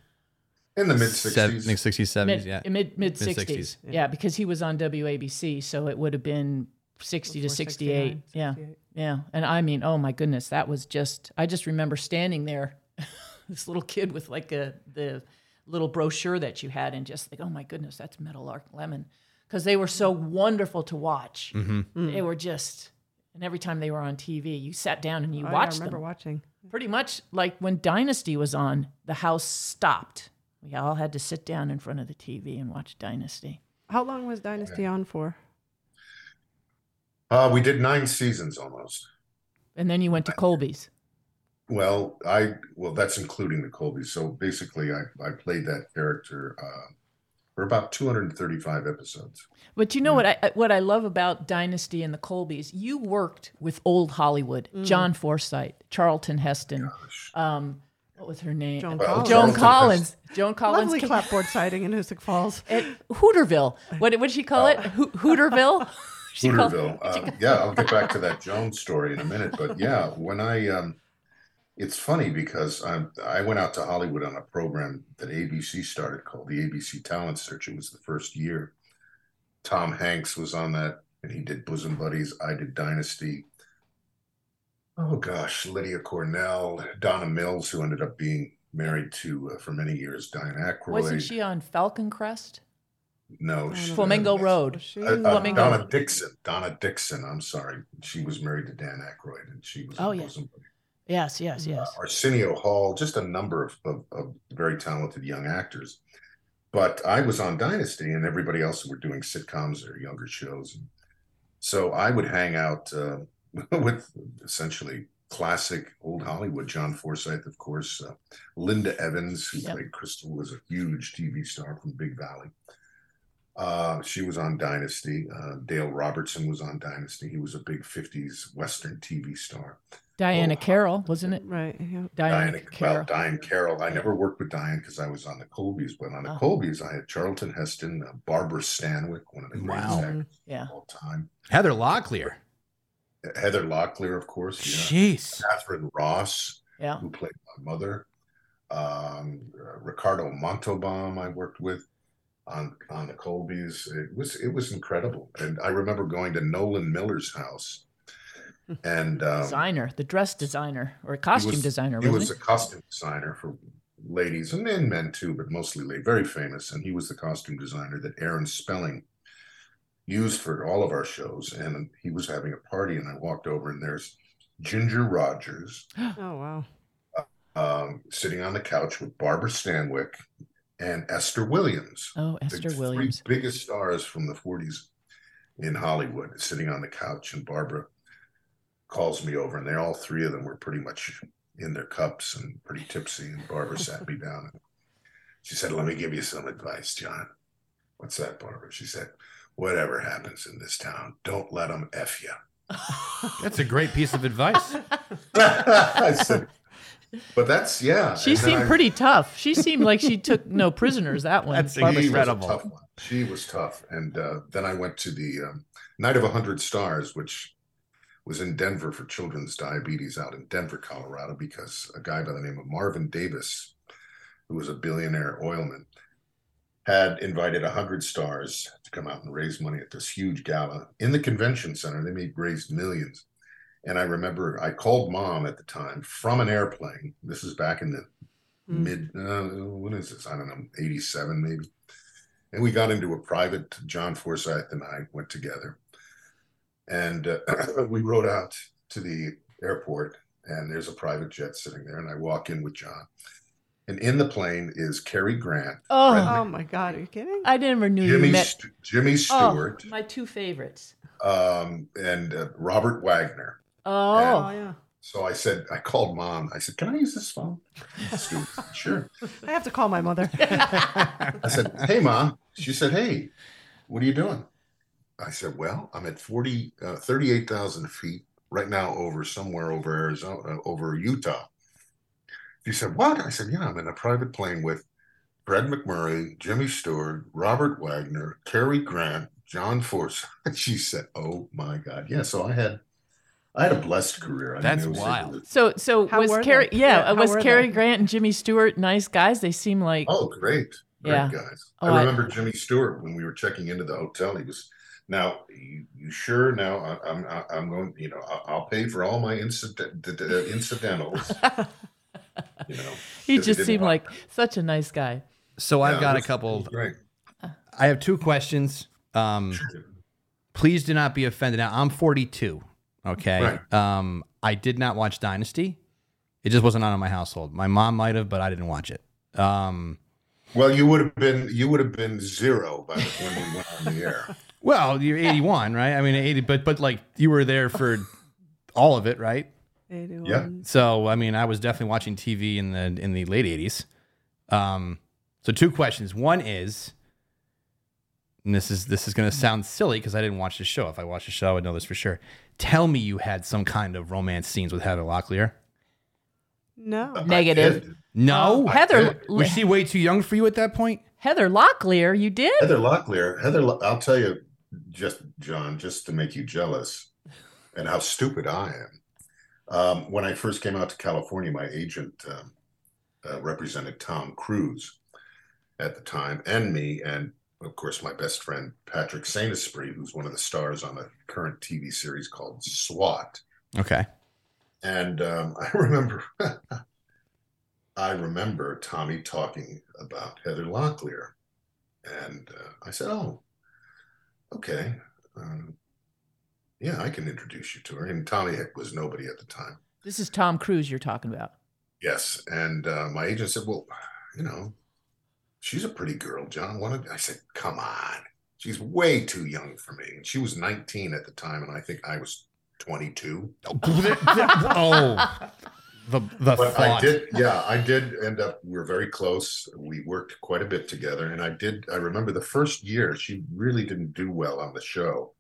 in the mid sixties, Mid sixties, seventies, mid, yeah. mid mid 60s, sixties. Yeah. because he was on WABC, so it would have been sixty to sixty eight. Yeah, yeah. And I mean, oh my goodness, that was just. I just remember standing there, this little kid with like a the little brochure that you had, and just like, oh my goodness, that's Meadowlark Lemon, because they were so wonderful to watch. Mm-hmm. They were just. And every time they were on TV, you sat down and you Oh, yeah, I watched remember them watching. pretty much like when Dynasty was on, the house stopped. We all had to sit down in front of the TV and watch Dynasty. How long was Dynasty on for? Uh, we did nine seasons almost. And then you went to Colbys. Well, I well that's including the Colby. So basically, I I played that character uh, for about 235 episodes. But you know what I I- what I love about Dynasty and the Colbys? You worked with old Hollywood, John Forsythe, Charlton Heston, um, what was her name? Joan Collins. Joan Collins. Joan Collins. Lovely clapboard sighting in Hoosick Falls. at Hooterville. What what did she call it? Ho- Hooterville. She called- Hooterville. Uh, yeah, I'll get back to that Joan story in a minute. But yeah, when I um, it's funny because I I went out to Hollywood on a program that ABC started called the ABC Talent Search. It was the first year. Tom Hanks was on that, and he did Bosom Buddies. I did Dynasty. Oh gosh, Lydia Cornell, Donna Mills, who ended up being married to uh, for many years Diane Aykroyd. Wasn't she on Falcon Crest? No, she- Flamingo Road. She uh, uh, Flamingo. Donna Dixon. Donna Dixon. I'm sorry. She was married to Dan Aykroyd, and she was. Oh, in yeah. Bosom Buddies. Yes, yes, Uh, yes. Arsenio Hall, just a number of, of, of very talented young actors. But I was on Dynasty, and everybody else were doing sitcoms or younger shows. So I would hang out uh, with essentially classic old Hollywood. John Forsythe, of course. Uh, Linda Evans, who Yep. played Krystle, was a huge TV star from Big Valley. Uh, she was on Dynasty. Uh, Dale Robertson was on Dynasty. He was a big 50s Western TV star. Diana oh, Carroll, wasn't it? Right. Yeah. Diana, Diahann, Carroll. well, Diahann Carroll. I never worked with Diahann because I was on the Colbys, but on the Oh. Colbys, I had Charlton Heston, uh, Barbara Stanwyck, one of the greatest actors Yeah. of all time. Heather Locklear. Heather Locklear, of course. Yeah. Jeez. Katharine Ross, Yeah. who played my mother. Um, uh, Ricardo Montalban, I worked with on on the Colbys. It was it was incredible, and I remember going to Nolan Miller's house, and um, Designer, the dress designer or costume was- designer, He was a costume designer for ladies and men, men too, but mostly ladies. Very famous, and he was the costume designer that Aaron Spelling used for all of our shows. And he was having a party, and I walked over, and there's Ginger Rogers Oh wow. um, sitting on the couch with Barbara Stanwyck and Esther Williams. Oh, the Esther three Williams. biggest stars from the 40s in Hollywood, sitting on the couch, and Barbara calls me over, and they all three of them were pretty much in their cups and pretty tipsy. And Barbara sat me down and she said, "Let me give you some advice, John." What's that, Barbara? She said, "Whatever happens in this town, don't let them f you." That's a great piece of advice. I said, "But that's yeah." She And seemed I- pretty tough. She seemed like she took no prisoners. That one. That's Barbara She incredible. was a tough one. She was tough. And uh, then I went to the um, Night of a Hundred Stars, which was in Denver for children's diabetes out in Denver, Colorado, because a guy by the name of Marvin Davis, who was a billionaire oilman, had invited a hundred stars to come out and raise money at this huge gala in the convention center. They made raised millions. And I remember I called mom at the time from an airplane. This is back in the Mm. mid uh, when is this i don't know 87 maybe and we got into a private john Forsythe and i went together and uh, we rode out to the airport and there's a private jet sitting there and i walk in with john and in the plane is Cary Grant, Oh, Redneck. Oh my God, are you kidding? I never knew Jimmy you met. St- Jimmy Oh, Stewart, my two favorites. um, and uh, Robert Wagner. Oh Oh, yeah. So I said, I called mom. I said, "Can I use this phone?" Said, sure. I have to call my mother. I said, "Hey, mom." She said, "Hey, what are you doing?" I said, "Well, I'm at 40, uh, 38,000 feet right now over somewhere over Arizona, uh, over Utah." She said, "What?" I said, "Yeah, I'm in a private plane with Fred MacMurray, Jimmy Stewart, Robert Wagner, Cary Grant, John Forsythe." She said, "Oh my God, yeah." So I had, I had a blessed career. I That's it was- wild. so so How was were Cary? they? Yeah, Yeah, was Cary they? Grant and Jimmy Stewart nice guys? They seem like Oh, great. Great Yeah. guys. Oh, I I- remember Jimmy Stewart when we were checking into the hotel. He was, now, you, you sure now I, I'm, I- I'm going, you know, I'll, I'll pay for all my incident, the- the incidentals, he you know. 'cause just seemed want- like such a nice guy. So Yeah, I've got it a couple. was I have two questions. Um, please do not be offended. Now I'm 42. Okay. Right. Um, I did not watch Dynasty. It just wasn't on in my household. My mom might have, but I didn't watch it. Um, Well, you would have been, you would have been zero by the when we went on the air. well, you're 81, right? I mean, 80, but but like you were there for all of it, right? 81. Yeah. So I mean, I was definitely watching TV in the in the late 80s. Um, so two questions. One is, and this is this is going to sound silly because I didn't watch the show. If I watched the show, I would know this for sure. Tell me you had some kind of romance scenes with Heather Locklear. No. Negative. No, I Heather was she way too young for you at that point? Heather Locklear, you did? Heather Locklear, Heather, I'll tell you, just John, just to make you jealous, and how stupid I am. Um, when I first came out to California, my agent um, uh, represented Tom Cruise at the time, and me, and of course my best friend Patrick Saint Esprit, who's one of the stars on a current TV series called SWAT. Okay. And um, I remember, I remember Tommy talking about Heather Locklear, and uh, I said, "Oh, okay, um, yeah, I can introduce you to her." And Tommy was nobody at the time. This is Tom Cruise you're talking about. Yes, and uh, my agent said, "Well, you know, she's a pretty girl, John." Why don't-" I said, "Come on, she's way too young for me." And she was 19 at the time, and I think I was 22. oh, the the but I did, yeah, I did end up. We were very close. We worked quite a bit together, and I did. I remember the first year she really didn't do well on the show.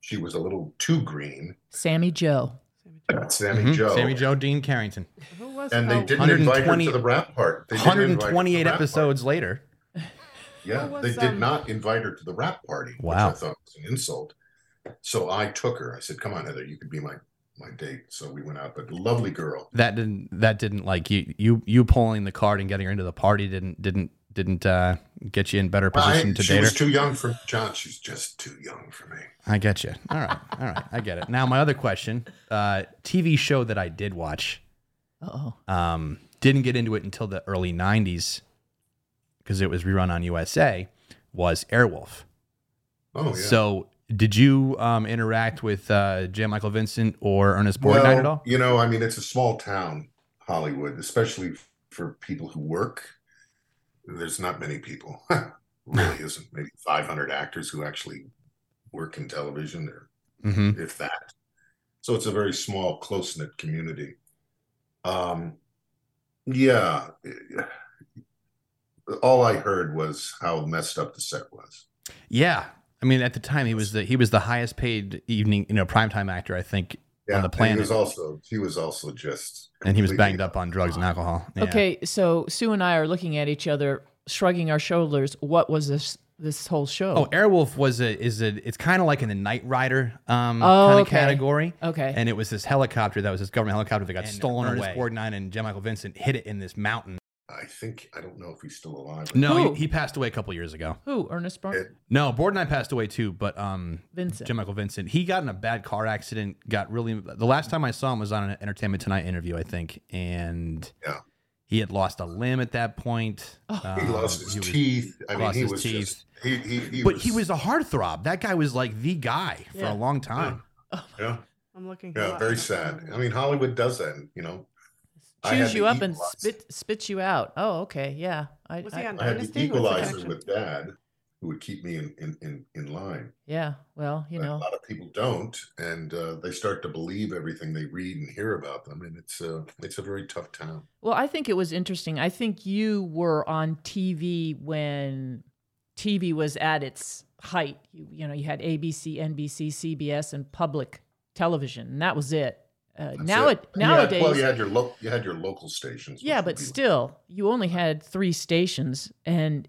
She was a little too green. Sammy Jo. Sammy Mhm. Jo. Sammy Jo Dean Carrington. Who was And they didn't invite her 120 to the wrap part. They didn't invite her to the 128 rap episodes later. Yeah, was, they did um, not invite her to the wrap party, Wow. which I thought was an insult. So I took her. I said, "Come on, Heather, you could be my my date." So we went out. But lovely girl. That didn't that didn't like you you you pulling the card and getting her into the party didn't didn't didn't uh, get you in better position I, to she date her. was too young for John. She's just too young for me. I get you. All right, all right, I get it. Now my other question: uh, TV show that I did watch, Oh, um, didn't get into it until the early '90s because it was rerun on USA. Was Airwolf. Oh yeah. So did you um, interact with uh, Jan-Michael Vincent or Ernest Borgnine at all? You know, I mean, it's a small town, Hollywood, especially for people who work. There's not many people. really isn't. Maybe 500 actors who actually work in television, or Mm-hmm. if that. So it's a very small, close knit community. Um, yeah. All I heard was how messed up the set was. Yeah, I mean, at the time he was the he was the highest paid evening, you know, primetime actor, I think, Yeah, on the and planet, He was also he was also just and he was banged up on drugs and alcohol. Yeah. okay. So Sue and I are looking at each other, shrugging our shoulders. What was this this whole show? Oh, Airwolf was a is a it's kind of like in the Knight Rider um Oh, kind of okay. category. Okay. And it was this helicopter that was this government helicopter that got And stolen Ernest away. Borgnine and Jan-Michael Vincent hit it in this mountain. I think I don't know if he's still alive. No, he, he passed away a couple years ago. Who? Ernest Bar- It- No, Borgnine passed away too, but um Vincent. Jim Michael Vincent, he got in a bad car accident, got really the last time I saw him was on an Entertainment Tonight interview, I think, and Yeah. he had lost a limb at that point. He Um, lost his he was- teeth. I mean, lost he his was teeth. just he he, he but was, he was a heartthrob. That guy was like the guy for a long time. yeah I'm looking. yeah very sad. I mean, Hollywood does that. You know, I had chews you up and Equalizer. spit spits you out. Oh, okay, yeah. I, Was he on I had Dynasty? the What's the equalizer with dad, who would keep me in in in, in line. yeah. Well, you But know, a lot of people don't, and uh, they start to believe everything they read and hear about them, and it's a it's a very tough town. Well, I think it was interesting. I think you were on TV when TV was at its height. You, you know, you had ABC, NBC, CBS, and public television, and that was it. Uh, now it. it, And you nowadays, well, you had your lo- you had your local stations. yeah, but would be- still, you only had three stations, and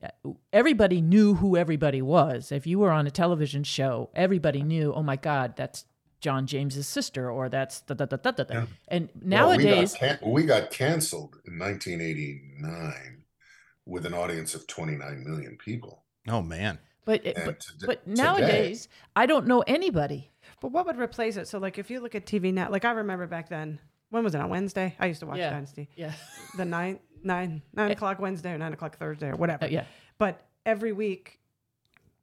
everybody knew who everybody was. If you were on a television show, everybody knew. Oh my God, that's John James's sister, or that's da da da da da. da. Yeah. And Well, we got nowadays, can- we got canceled in 1989 with an audience of 29 million people. Oh man. but And but, today- but today- nowadays, I don't know anybody. But what would replace it? So, like, if you look at TV now, like I remember back then, when was it on Wednesday? I used to watch Yeah. Dynasty. Yeah, The nine, nine, nine o'clock Wednesday or nine o'clock Thursday or whatever. Uh, yeah. But every week,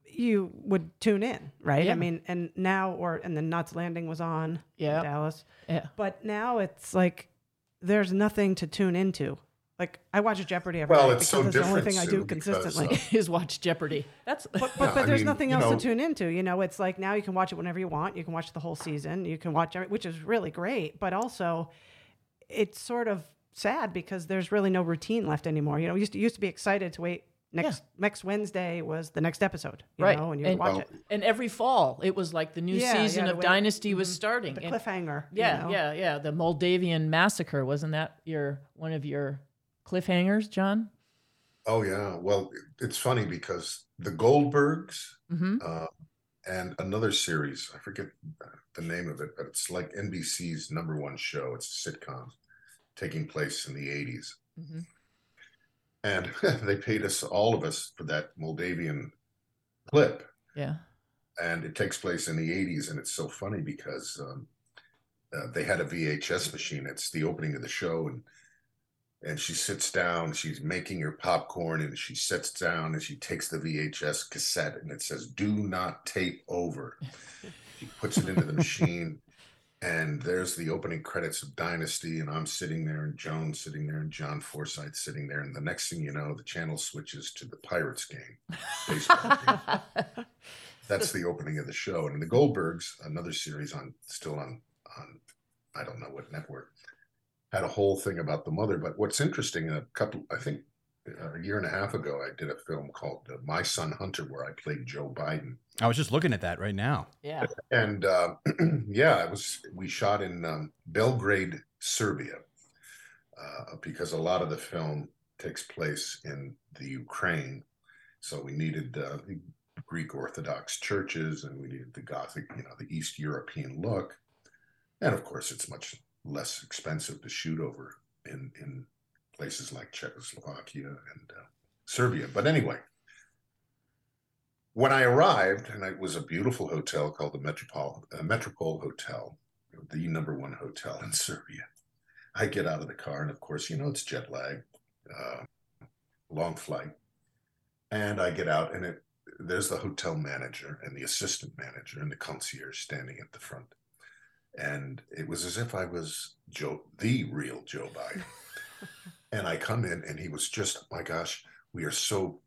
you would tune in, right? Yeah. I mean, and now, or and the Knots Landing was on. Yeah. Dallas. Yeah. But now it's like there's nothing to tune into. Like I watch Jeopardy every Well, night it's because so it's the only thing I Sue, do because, consistently. uh, Is watch Jeopardy. That's But but, Yeah, but I there's mean, nothing else know- to tune into. You know, it's like now you can watch it whenever you want. You can watch the whole season. You can watch every, which is really great. But also, it's sort of sad because there's really no routine left anymore. You know, we used to used to be excited to wait next next Wednesday was the next episode. You Right. know, and you And- watch Well, it. and every fall it was like the new Yeah, season yeah, of the way- Dynasty was mhm. starting. The And- cliffhanger. you yeah, know? yeah, yeah. The Moldavian massacre wasn't that your one of your cliffhangers, John? Oh yeah. Well, it's funny because the Goldbergs Mm-hmm. uh, and another series, I forget the name of it, but it's like NBC's number one show. It's a sitcom taking place in the 80s. Mm-hmm. And they paid us, all of us, for that Moldavian clip. Yeah. and it takes place in the 80s and it's so funny because um, uh, they had a vhs machine it's the opening of the show and and she sits down she's making her popcorn and she sits down and she takes the vhs cassette and it says do not tape over she puts it into the machine and there's the opening credits of dynasty and i'm sitting there and joan's sitting there and john forsythe sitting there and the next thing you know the channel switches to the pirates game baseball game that's the opening of the show. And the Goldbergs, another series on still on on I don't know what network, had a whole thing about the mother. But what's interesting, a couple, I think, a year and a half ago, I did a film called uh, My Son Hunter, where I played Joe Biden. I was just looking at that right now. yeah. And uh, yeah, it was. We shot in um, Belgrade, Serbia, uh, because a lot of the film takes place in the Ukraine. So we needed uh, the Greek Orthodox churches, and we needed the Gothic, you know, the East European look. And of course, it's much less expensive to shoot over in in places like Czechoslovakia and uh, Serbia. But anyway, when I arrived, and it was a beautiful hotel called the Metropole, uh, Metropole Hotel, the number one hotel in Serbia. I get out of the car, and of course, you know, it's jet lag, uh, long flight. And I get out, and it there's the hotel manager and the assistant manager and the concierge standing at the front. And it was as if I was Joe, the real Joe Biden. and I come in, and he was just, my gosh, we are so,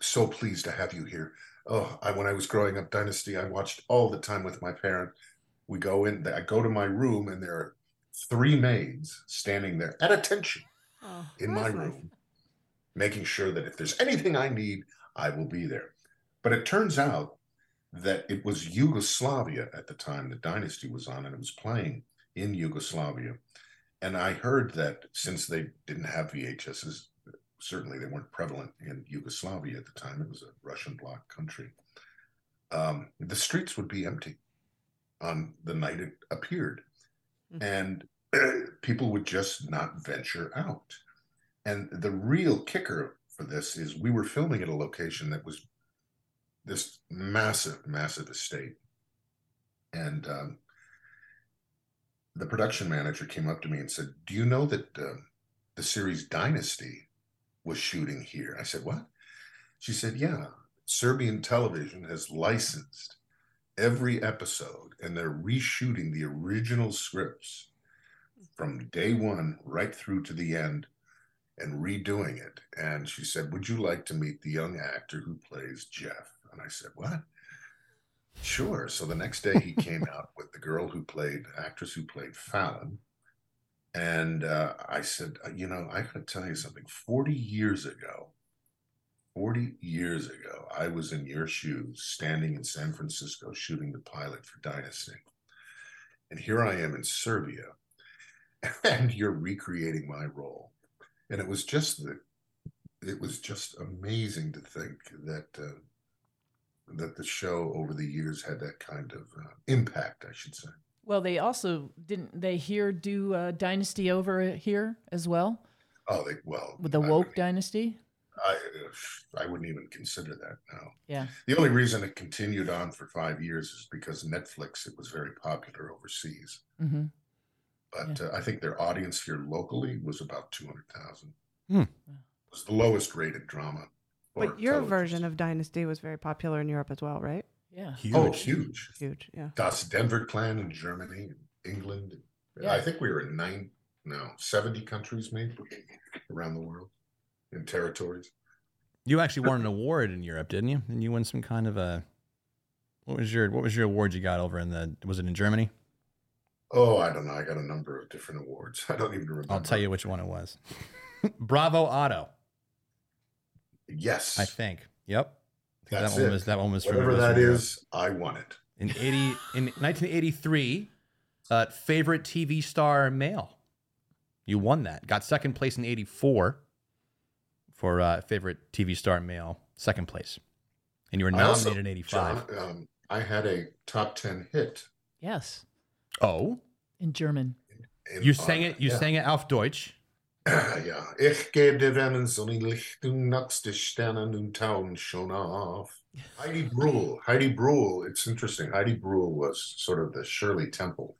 so pleased to have you here. Oh I, when i was growing up dynasty i watched all the time with my parent. We go in i go to my room and there are three maids standing there at attention Oh, in my room making sure that if there's anything i need i will be there. But it turns out that it was yugoslavia at the time the dynasty was on and it was playing in yugoslavia and i heard that since they didn't have vhs's certainly they weren't prevalent in Yugoslavia at the time. It was a Russian bloc country. Um, the streets would be empty on the night it appeared, Mhm. and people would just not venture out. And the real kicker for this is we were filming at a location that was this massive, massive estate, and um, the production manager came up to me and said, "Do you know that uh, the series Dynasty?" was shooting here. I said, What? She said, Yeah, Serbian television has licensed every episode and they're reshooting the original scripts from day one right through to the end and redoing it. And she said, Would you like to meet the young actor who plays Jeff? And I said, What? Sure. So the next day he came out with the girl who played, actress who played Fallon. And uh, I said, uh, You know, I got to tell you something. 40 years ago, 40 years ago, I was in your shoes standing in San Francisco shooting the pilot for Dynasty. And here I am in Serbia, and you're recreating my role. And it was just the, it was just amazing to think that uh, that the show over the years had that kind of uh, impact, I should say. Well, they also didn't they here do uh, Dynasty over here as well Oh, they well with the I woke wouldn't- Dynasty. I I wouldn't even consider that now. Yeah. The only reason it continued on for five years is because Netflix. It was very popular overseas, hmm but uh, I think their audience here locally was about two hundred thousand. Hmm. It was the lowest rated drama. For But your television. version of Dynasty was very popular in Europe as well, right? Yeah. Huge. oh huge Huge, yeah. Das Denver Clan in Germany, England. Yeah. I think we were in nine, no, seventy countries maybe around the world in territories. You actually won an award in Europe, didn't you? And you won some kind of a. What was your What was your award you got over in the? Was it in Germany? Oh, I don't know. I got a number of different awards. I don't even remember. I'll tell you which one it was. Bravo Otto, Yes, I think. Yep. That's that one it. was that one was from whatever was that from is. I won it. in eighty in 1983. Uh, favorite TV star male. You won that. Got second place in '84 for uh, favorite TV star male. Second place, and you were I also- nominated in '85. Um, I had a top ten hit. Yes. Oh, In German. in- you sang it. You yeah. sang it auf Deutsch. ja, ich gebe Wellen, Sonnenlicht, du nackst die Sterne nun tauen schon auf. Heidi Brühl, Heidi Brühl, it's interesting. Heidi Brühl was sort of the Shirley Temple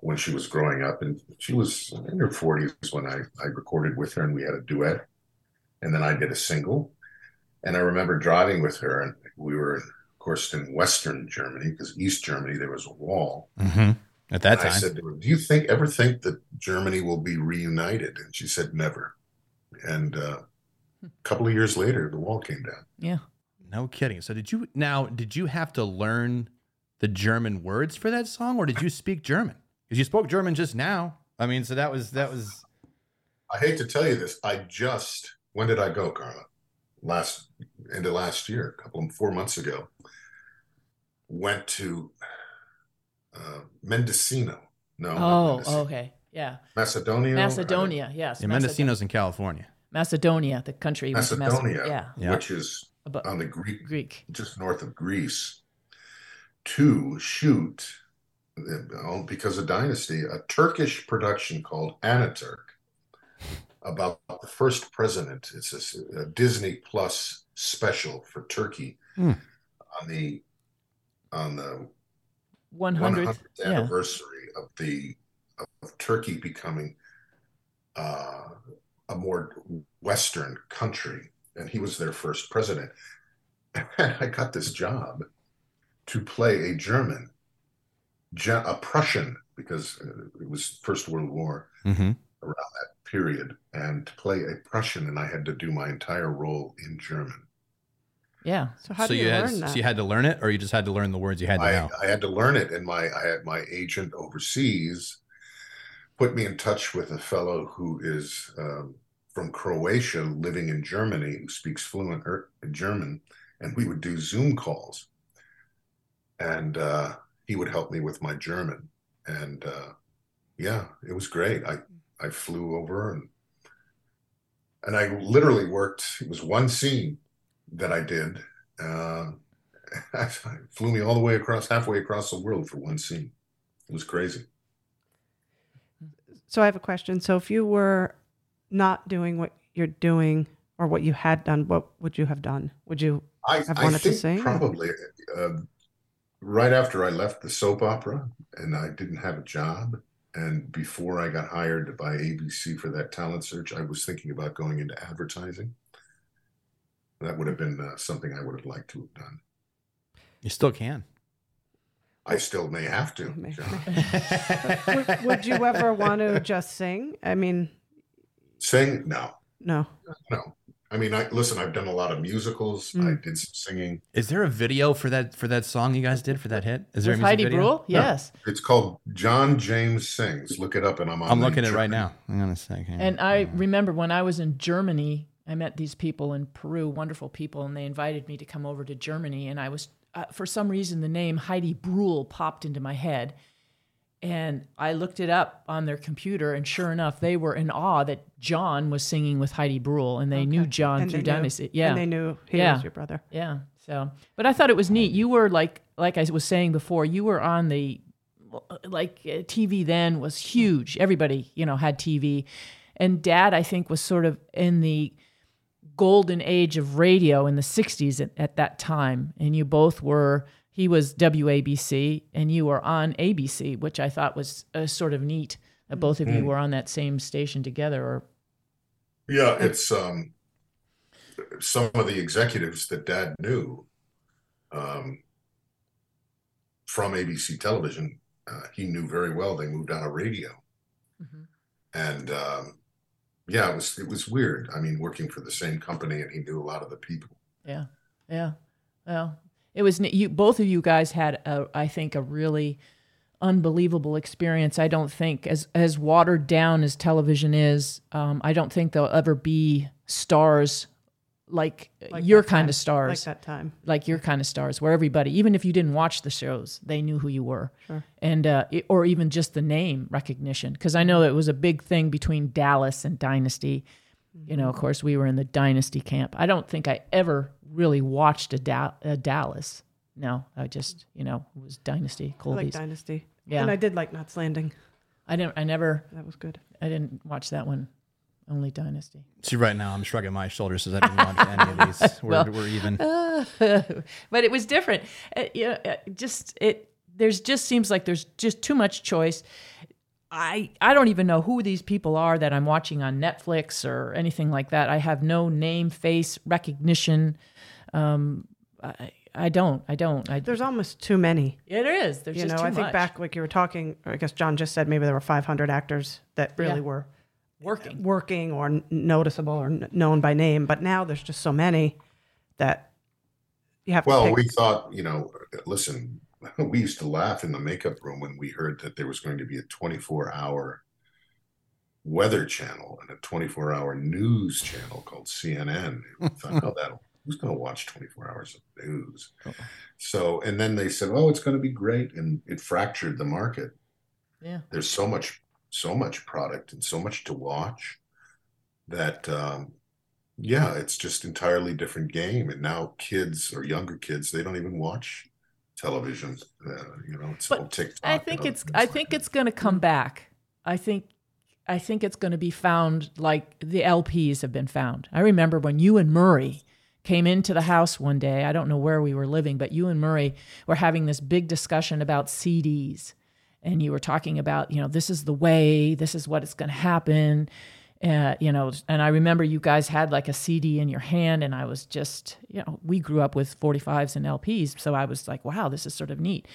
when she was growing up, and she was in her 40s when I, I recorded with her and we had a duet. And then I did a single. And I remember driving with her, and we were, of course, in Western Germany because East Germany, there was a wall. Mm-hmm. At that And I time, said to her, "Do you think ever think that Germany will be reunited?" And she said, "Never." And uh, a couple of years later, the wall came down. Yeah. no kidding. So did you now? Did you have to learn the German words for that song, or did you speak German? Because you spoke German just now. I mean, so that was that was. I hate to tell you this. I just when did I go, Carla? Last into last year, a couple of four months ago. Went to uh, Mendocino. No, Oh, Mendocino. okay. Yeah. Macedonia. Macedonia. Yes. Yeah, Macedon- Mendocino's in California. Macedonia, the country. we went to Mace- Macedonia, yeah. Yeah. which is About on the Greek Greek. just north of Greece to shoot uh, because of Dynasty a Turkish production called Atatürk about the first president. It's a Disney Plus special for Turkey Hmm. on the on the 100th. 100th Yeah. anniversary of the of Turkey becoming uh, a more Western country, and he was their first president. And I got this job to play a German, a Prussian, because uh, it was First World War Mm-hmm. period, and to play a Prussian, and I had to do my entire role in German. Yeah. So how so do you, had learn that? so you had to learn it, or you just had to learn the words you had to I, know. I had to learn it, and my I had my agent overseas put me in touch with a fellow who is um, from Croatia, living in Germany, who speaks fluent er- German, and we would do Zoom calls, and uh, he would help me with my German, and uh, yeah, it was great. I I flew over and and I literally worked. It was one scene that I did. Uh, flew me all the way across, halfway across the world for one scene. It was crazy. So I have a question. So if you were not doing what you're doing or what you had done, what would you have done? Would you? I, I wanted to sing. probably uh, right after I left the soap opera and I didn't have a job. And before I got hired by ABC for that talent search, I was thinking about going into advertising. That would have been uh, something I would have liked to have done. You still can. I still may have to. John. would, would you ever want to just sing? I mean, Sing? No, no. no. I mean, I listen. I've done a lot of musicals. I Mm. did some singing. Is there a video for that for that song you guys did for that hit? Is there With a music Heidi video? Brühl? Yeah. Yes. It's called John James Sings. Look it up, and I'm on. I'm looking at it right journey. now. Hang on a second. And I remember when I was in Germany, I met these people in Peru, wonderful people, and they invited me to come over to Germany. And I was, uh, for some reason, the name Heidi Brühl popped into my head. And I looked it up on their computer, and sure enough, they were in awe that John was singing with Heidi Brühl, and they knew John And through Dynasty. Yeah, And they knew he Yeah. was your brother. yeah. So, but I thought it was neat. You were like, like I was saying before, you were on the, like uh, TV then was huge. Everybody, you know, had TV, and Dad, I think, was sort of in the golden age of radio in the '60s at, at that time, and you both were. He was WABC, and you were on ABC, which I thought was uh, sort of neat that both of you Mm. were on that same station together. Or Yeah, it's um, some of the executives that Dad knew um, from ABC Television. Uh, he knew very well. They moved out of radio, Mhm. and um, yeah, it was it was weird. I mean, working for the same company, and he knew a lot of the people. Yeah, yeah. Well, it was you. Both of you guys had, a, I think, a really unbelievable experience. I don't think as as watered down as television is, um, I don't think there'll ever be stars like, Like your kind time- of stars, Like that time. like your kind of stars, where everybody, even if you didn't watch the shows, they knew who you were, Sure. and uh, it- or even just the name recognition. Because I know it was a big thing between Dallas and Dynasty. You know, of course, we were in the Dynasty camp. I don't think I ever really watched a, da- a Dallas. No, I just you know it was Dynasty I like Dynasty. Yeah. And I did like Knots Landing. I didn't. I never. That was good. I didn't watch that one. Only Dynasty. See, right now I'm shrugging my shoulders because I didn't watch any of these. We're, Well- we're even. but it was different. Uh, you know, uh, just it. There's just seems like there's just too much choice. I I don't even know who these people are that I'm watching on Netflix or anything like that. I have no name, face recognition. Um, I I don't. I don't. I, There's almost too many. it is. There's you just know, too I think much back like you were talking, I guess John just said maybe there were 500 actors that really Yeah. were working. working or n- noticeable or n- known by name. But now there's just so many that you have to Well, we thought, you know, listen, we used to laugh in the makeup room when we heard that there was going to be a 24 hour weather channel and a 24 hour news channel called CNN. We thought, oh, that'll who's going to watch 24 hours of news? So, and then they said, oh, it's going to be great. And it fractured the market. Yeah. There's so much, so much product and so much to watch that, um, yeah, it's just entirely different game. And now kids or younger kids, they don't even watch television. Uh, you know, it's But all TikTok. I think it's I like think that. it's going to come back. I think I think it's going to be found like the LPs have been found. I remember when you and Murray came into the house one day. I don't know where we were living, but you and Murray were having this big discussion about CDs. And you were talking about, you know, this is the way, this is what it's going to happen. Uh, you know, and I remember you guys had like a CD in your hand, and I was just, you know, we grew up with 45s and LPs. So I was like, wow, this is sort of neat.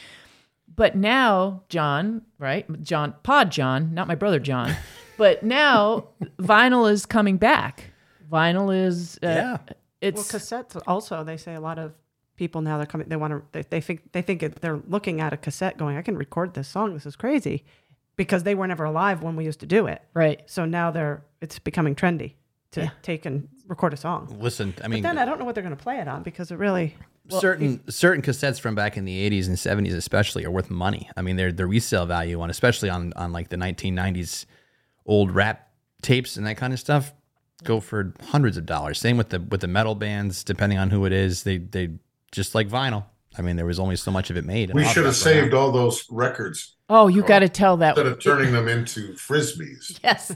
But now, John, right? John, Pod John, not my brother John, but now vinyl is coming back. Vinyl is, uh, Yeah. well, it's, cassettes also. They say a lot of people now they're coming. They want to. They, they think they think it, they're looking at a cassette, going, "I can record this song. This is crazy," because they were never alive when we used to do it. right. So now they're it's becoming trendy to Yeah. take and record a song. Listen, I mean, Then I don't know what they're going to play it on because it really. certain certain cassettes from back in the 80s and 70s especially are worth money i mean their the resale value on especially on on like the 1990s old rap tapes and that kind of stuff go for hundreds of dollars same with the with the metal bands depending on who it is they they just like vinyl i mean there was only so much of it made we should have drop right now. saved all those records Oh, you got to tell that. instead of turning them into frisbees. Yes.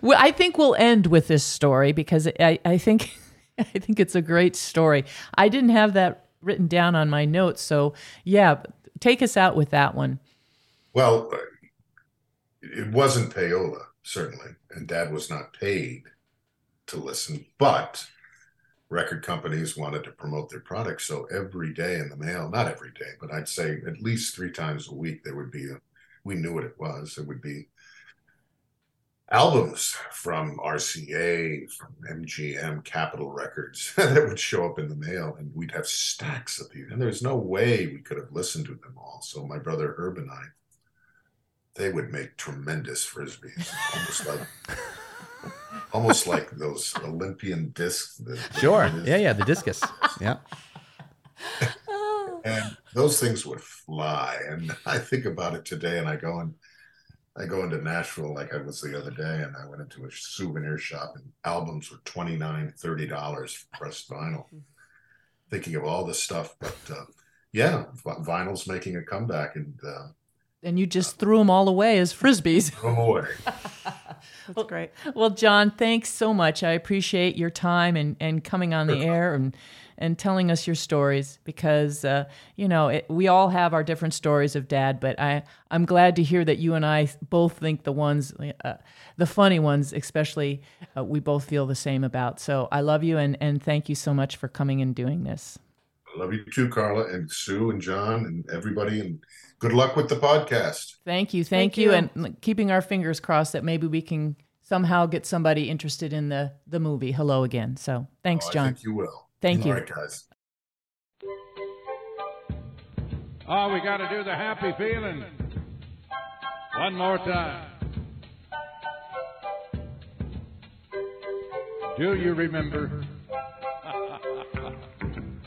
Well, I think we'll end with this story because I, I think I think it's a great story. I didn't have that written down on my notes, so yeah, take us out with that one. Well, it wasn't payola, certainly, and dad was not paid to listen, but record companies wanted to promote their products. So every day in the mail, not every day, but I'd say at least three times a week, there would be a, we knew what it was. It would be albums from RCA, from MGM, Capitol Records that would show up in the mail, and we'd have stacks of these. And there's no way we could have listened to them all. So my brother Herb and I, they would make tremendous frisbees, almost like almost like those Olympian discs. Sure. Yeah, yeah. The discus. Yeah. and those things would fly. And I think about it today, and I go and I go into Nashville like I was the other day, and I went into a souvenir shop, and albums were twenty nine, thirty dollars pressed vinyl. Thinking of all this stuff, but uh, yeah, vinyl's making a comeback, and uh, And you just threw them all away as frisbees. throw 'em away. That's great. Well, John, thanks so much. I appreciate your time and, and coming on the air and and telling us your stories because uh, you know it, we all have our different stories of Dad, but I I'm glad to hear that you and I both think the ones uh, the funny ones, especially, uh, we both feel the same about. So I love you and and thank you so much for coming and doing this. I love you too, Carla, and Sue, and John, and everybody, and good luck with the podcast. Thank you, thank, Thank you, you. and keeping our fingers crossed that maybe we can somehow get somebody interested in the the movie Hello Again. So thanks, Oh, I John. think you will. Thank you. All right, guys. Oh, we got to do the happy feeling. One more time. Do you remember?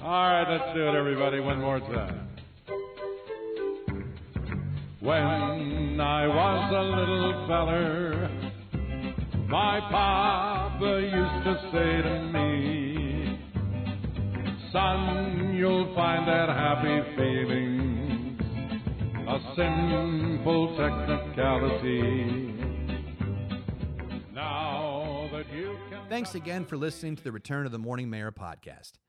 All right, let's do it, everybody, one more time. When I was a little feller, my papa used to say to me, Son, you'll find that happy feeling a simple technicality. Now that you can. Thanks again for listening to the Return of the Morning Mayor podcast.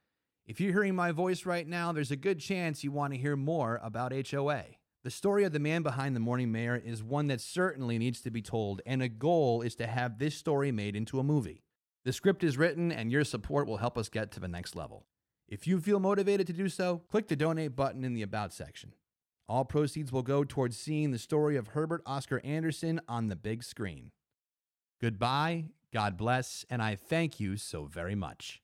If you're hearing my voice right now, there's a good chance you want to hear more about HOA. The story of the man behind the Morning Mayor is one that certainly needs to be told, and a goal is to have this story made into a movie. The script is written, and your support will help us get to the next level. If you feel motivated to do so, click the donate button in the About section. All proceeds will go towards seeing the story of Herbert Oscar Anderson on the big screen. Goodbye, God bless, and I thank you so very much.